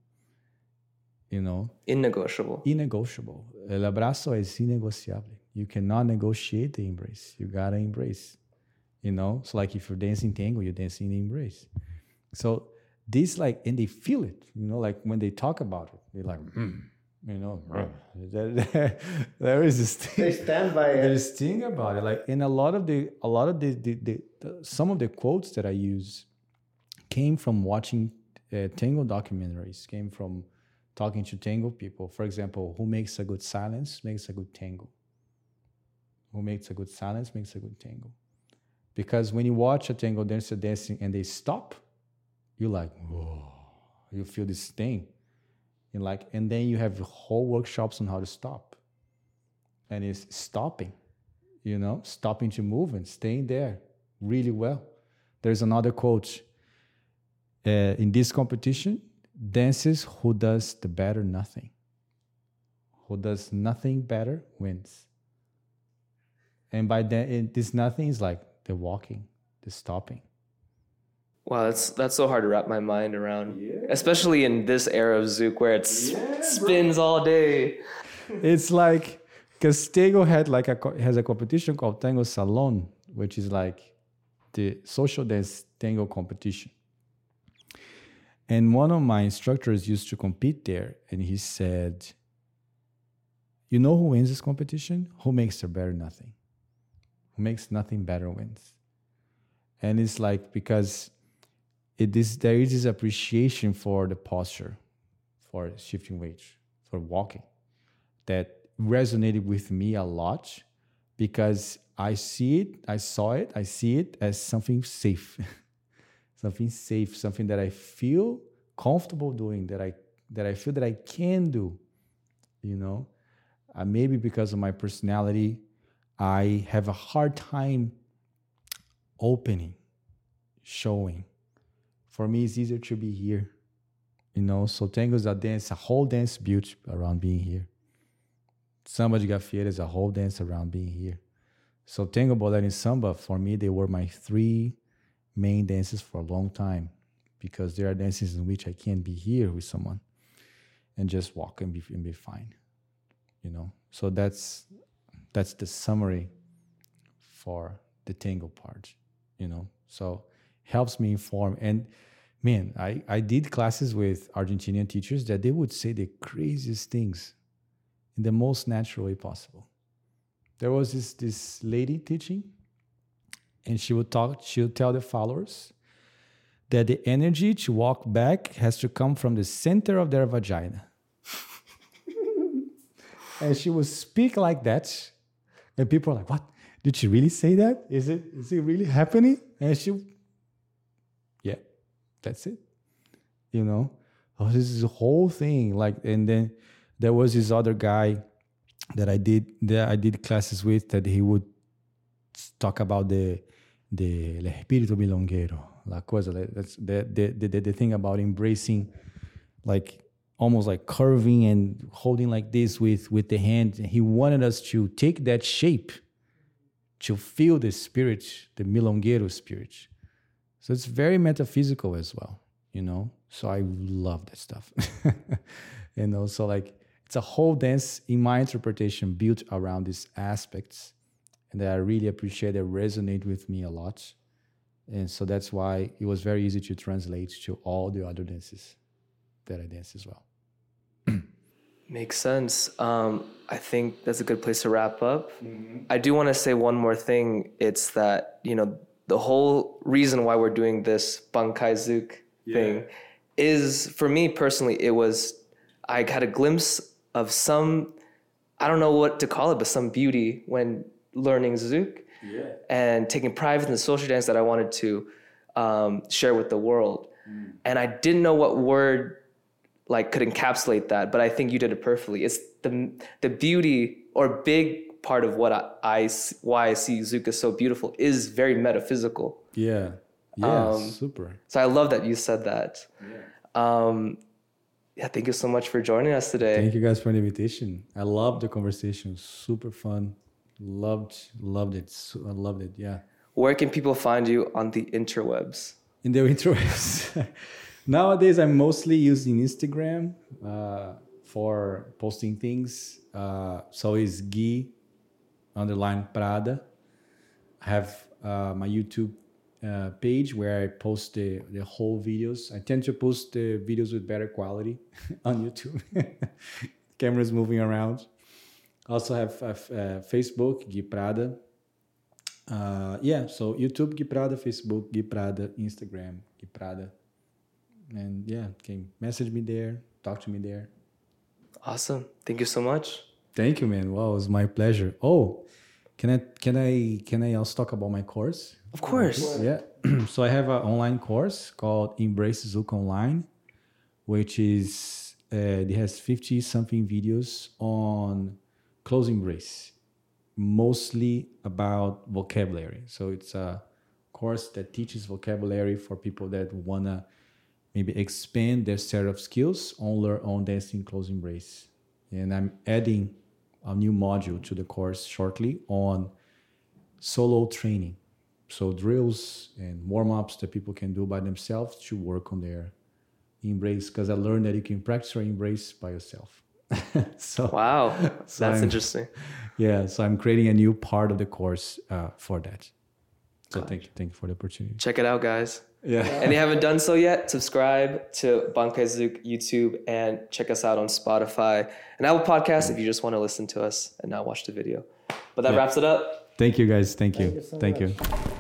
You know, Innegotiable. innegotiable. El abrazo es innegociable. You cannot negotiate the embrace. You gotta embrace. You know, so like if you're dancing tango, you're dancing the embrace. So this like, and they feel it. You know, like when they talk about it, they're like, "Hmm," you know, <laughs> there- there is this thing. They stand by it. there's thing about it like in a lot of the a lot of the, the, the, the some of the quotes that i use came from watching uh, tango documentaries came from talking to tango people. For example who makes a good silence makes a good tango. Who makes a good silence makes a good tango because when you watch a tango dancer dancing and they stop you're like whoa you feel this thing and like and then you have whole workshops on how to stop and it's stopping, you know, stopping to move and staying there really well. There's another quote uh, in this competition dances who does the better nothing. Who does nothing better wins. And by it, this nothing is like the walking, the stopping. Wow, that's that's so hard to wrap my mind around, especially in this era of Zouk where it spins all day. <laughs> it's like because Tango had like a has a competition called Tango Salon, which is like the social dance tango competition. And one of my instructors used to compete there, and he said, "You know who wins this competition? Who makes the better nothing? Who makes nothing better wins." and it's like because it is there is this appreciation for the posture, for shifting weight, for walking, that resonated with me a lot because I see it, I saw it, I see it as something safe, <laughs> something safe, something that I feel comfortable doing, that I that I feel that I can do, you know. Uh, maybe because of my personality, I have a hard time opening, showing. For me, it's easier to be here, you know. So tango is a dance, a whole dance built around being here. Samba de gafieira is a whole dance around being here. So tango, bolero, and samba for me they were my three main dances for a long time because there are dances in which I can't be here with someone and just walk and be and be fine, you know. So that's that's the summary for the tango part, you know. So helps me inform and man, I I did classes with Argentinian teachers that they would say the craziest things in the most natural way possible. There was this this lady teaching, and she would talk. She would tell the followers that the energy to walk back has to come from the center of their vagina. <laughs> and she would speak like that, and people are like, "What? Did she really say that? Is it is it really happening?" And she, yeah, that's it. You know, oh, this is whole thing. Like, and then there was this other guy that I did that I did classes with that he would talk about the the el espíritu milonguero, la cosa. That's the the, the the thing about embracing, like almost like curving and holding like this with with the hand. He wanted us to take that shape, to feel the spirit, the milonguero spirit. So it's very metaphysical as well, you know. So I love that stuff, <laughs> and also like it's a whole dance in my interpretation built around these aspects and that I really appreciate that resonate with me a lot. And so that's why it was very easy to translate to all the other dances that I dance as well. Makes sense. Um, I think that's a good place to wrap up. Mm-hmm. I do want to say one more thing. It's that, you know, the whole reason why we're doing this Bankai Zouk yeah. thing is for me personally, it was, I had a glimpse of some, I don't know what to call it, but some beauty when learning Zouk yeah. and taking private in the social dance that I wanted to um, share with the world. Mm. And I didn't know what word like could encapsulate that, but I think you did it perfectly. It's the the beauty or big part of what I, I why I see zuka so beautiful is very metaphysical. Yeah. Yeah, um, super. So I love that you said that. Yeah. Um, yeah, thank you so much for joining us today. Thank you guys for the invitation. I love the conversation. Super fun. Loved, loved it. I loved it. Yeah. Where can people find you on the interwebs? In the <laughs> interwebs. Nowadays, I'm mostly using Instagram uh, for posting things. Uh, so it's Gui underline Prada. I have uh, my YouTube uh, page where I post the, the whole videos. I tend to post the videos with better quality <laughs> on YouTube. <laughs> Cameras moving around. Also have, have uh, Facebook, Gui Prada. Uh, yeah, so YouTube, Gui Prada, Facebook, Gui Prada, Instagram, Gui Prada. And yeah, can message me there, talk to me there. Awesome. Thank you so much. Thank you, man. Wow, it was my pleasure. Oh, can I can I can I also talk about my course? Of course. Yeah. <clears throat> so I have an online course called Embrace Zouk Online, which is uh, it has fifty something videos on closing embrace, mostly about vocabulary. So it's a course that teaches vocabulary for people that wanna maybe expand their set of skills on their own dancing close embrace. And I'm adding a new module to the course shortly on solo training. So drills and warm-ups that people can do by themselves to work on their embrace because I learned that you can practice your embrace by yourself. <laughs> so wow, <laughs> that's interesting. Yeah, so I'm creating a new part of the course uh, for that. So thank you, thank you for the opportunity. Check it out, guys. Yeah. and you haven't done so yet, subscribe to Bankai Zouk YouTube and check us out on Spotify and Apple Podcast if you just want to listen to us and not watch the video. But that yeah. wraps it up. Thank you guys. Thank you. Thank you. So thank you.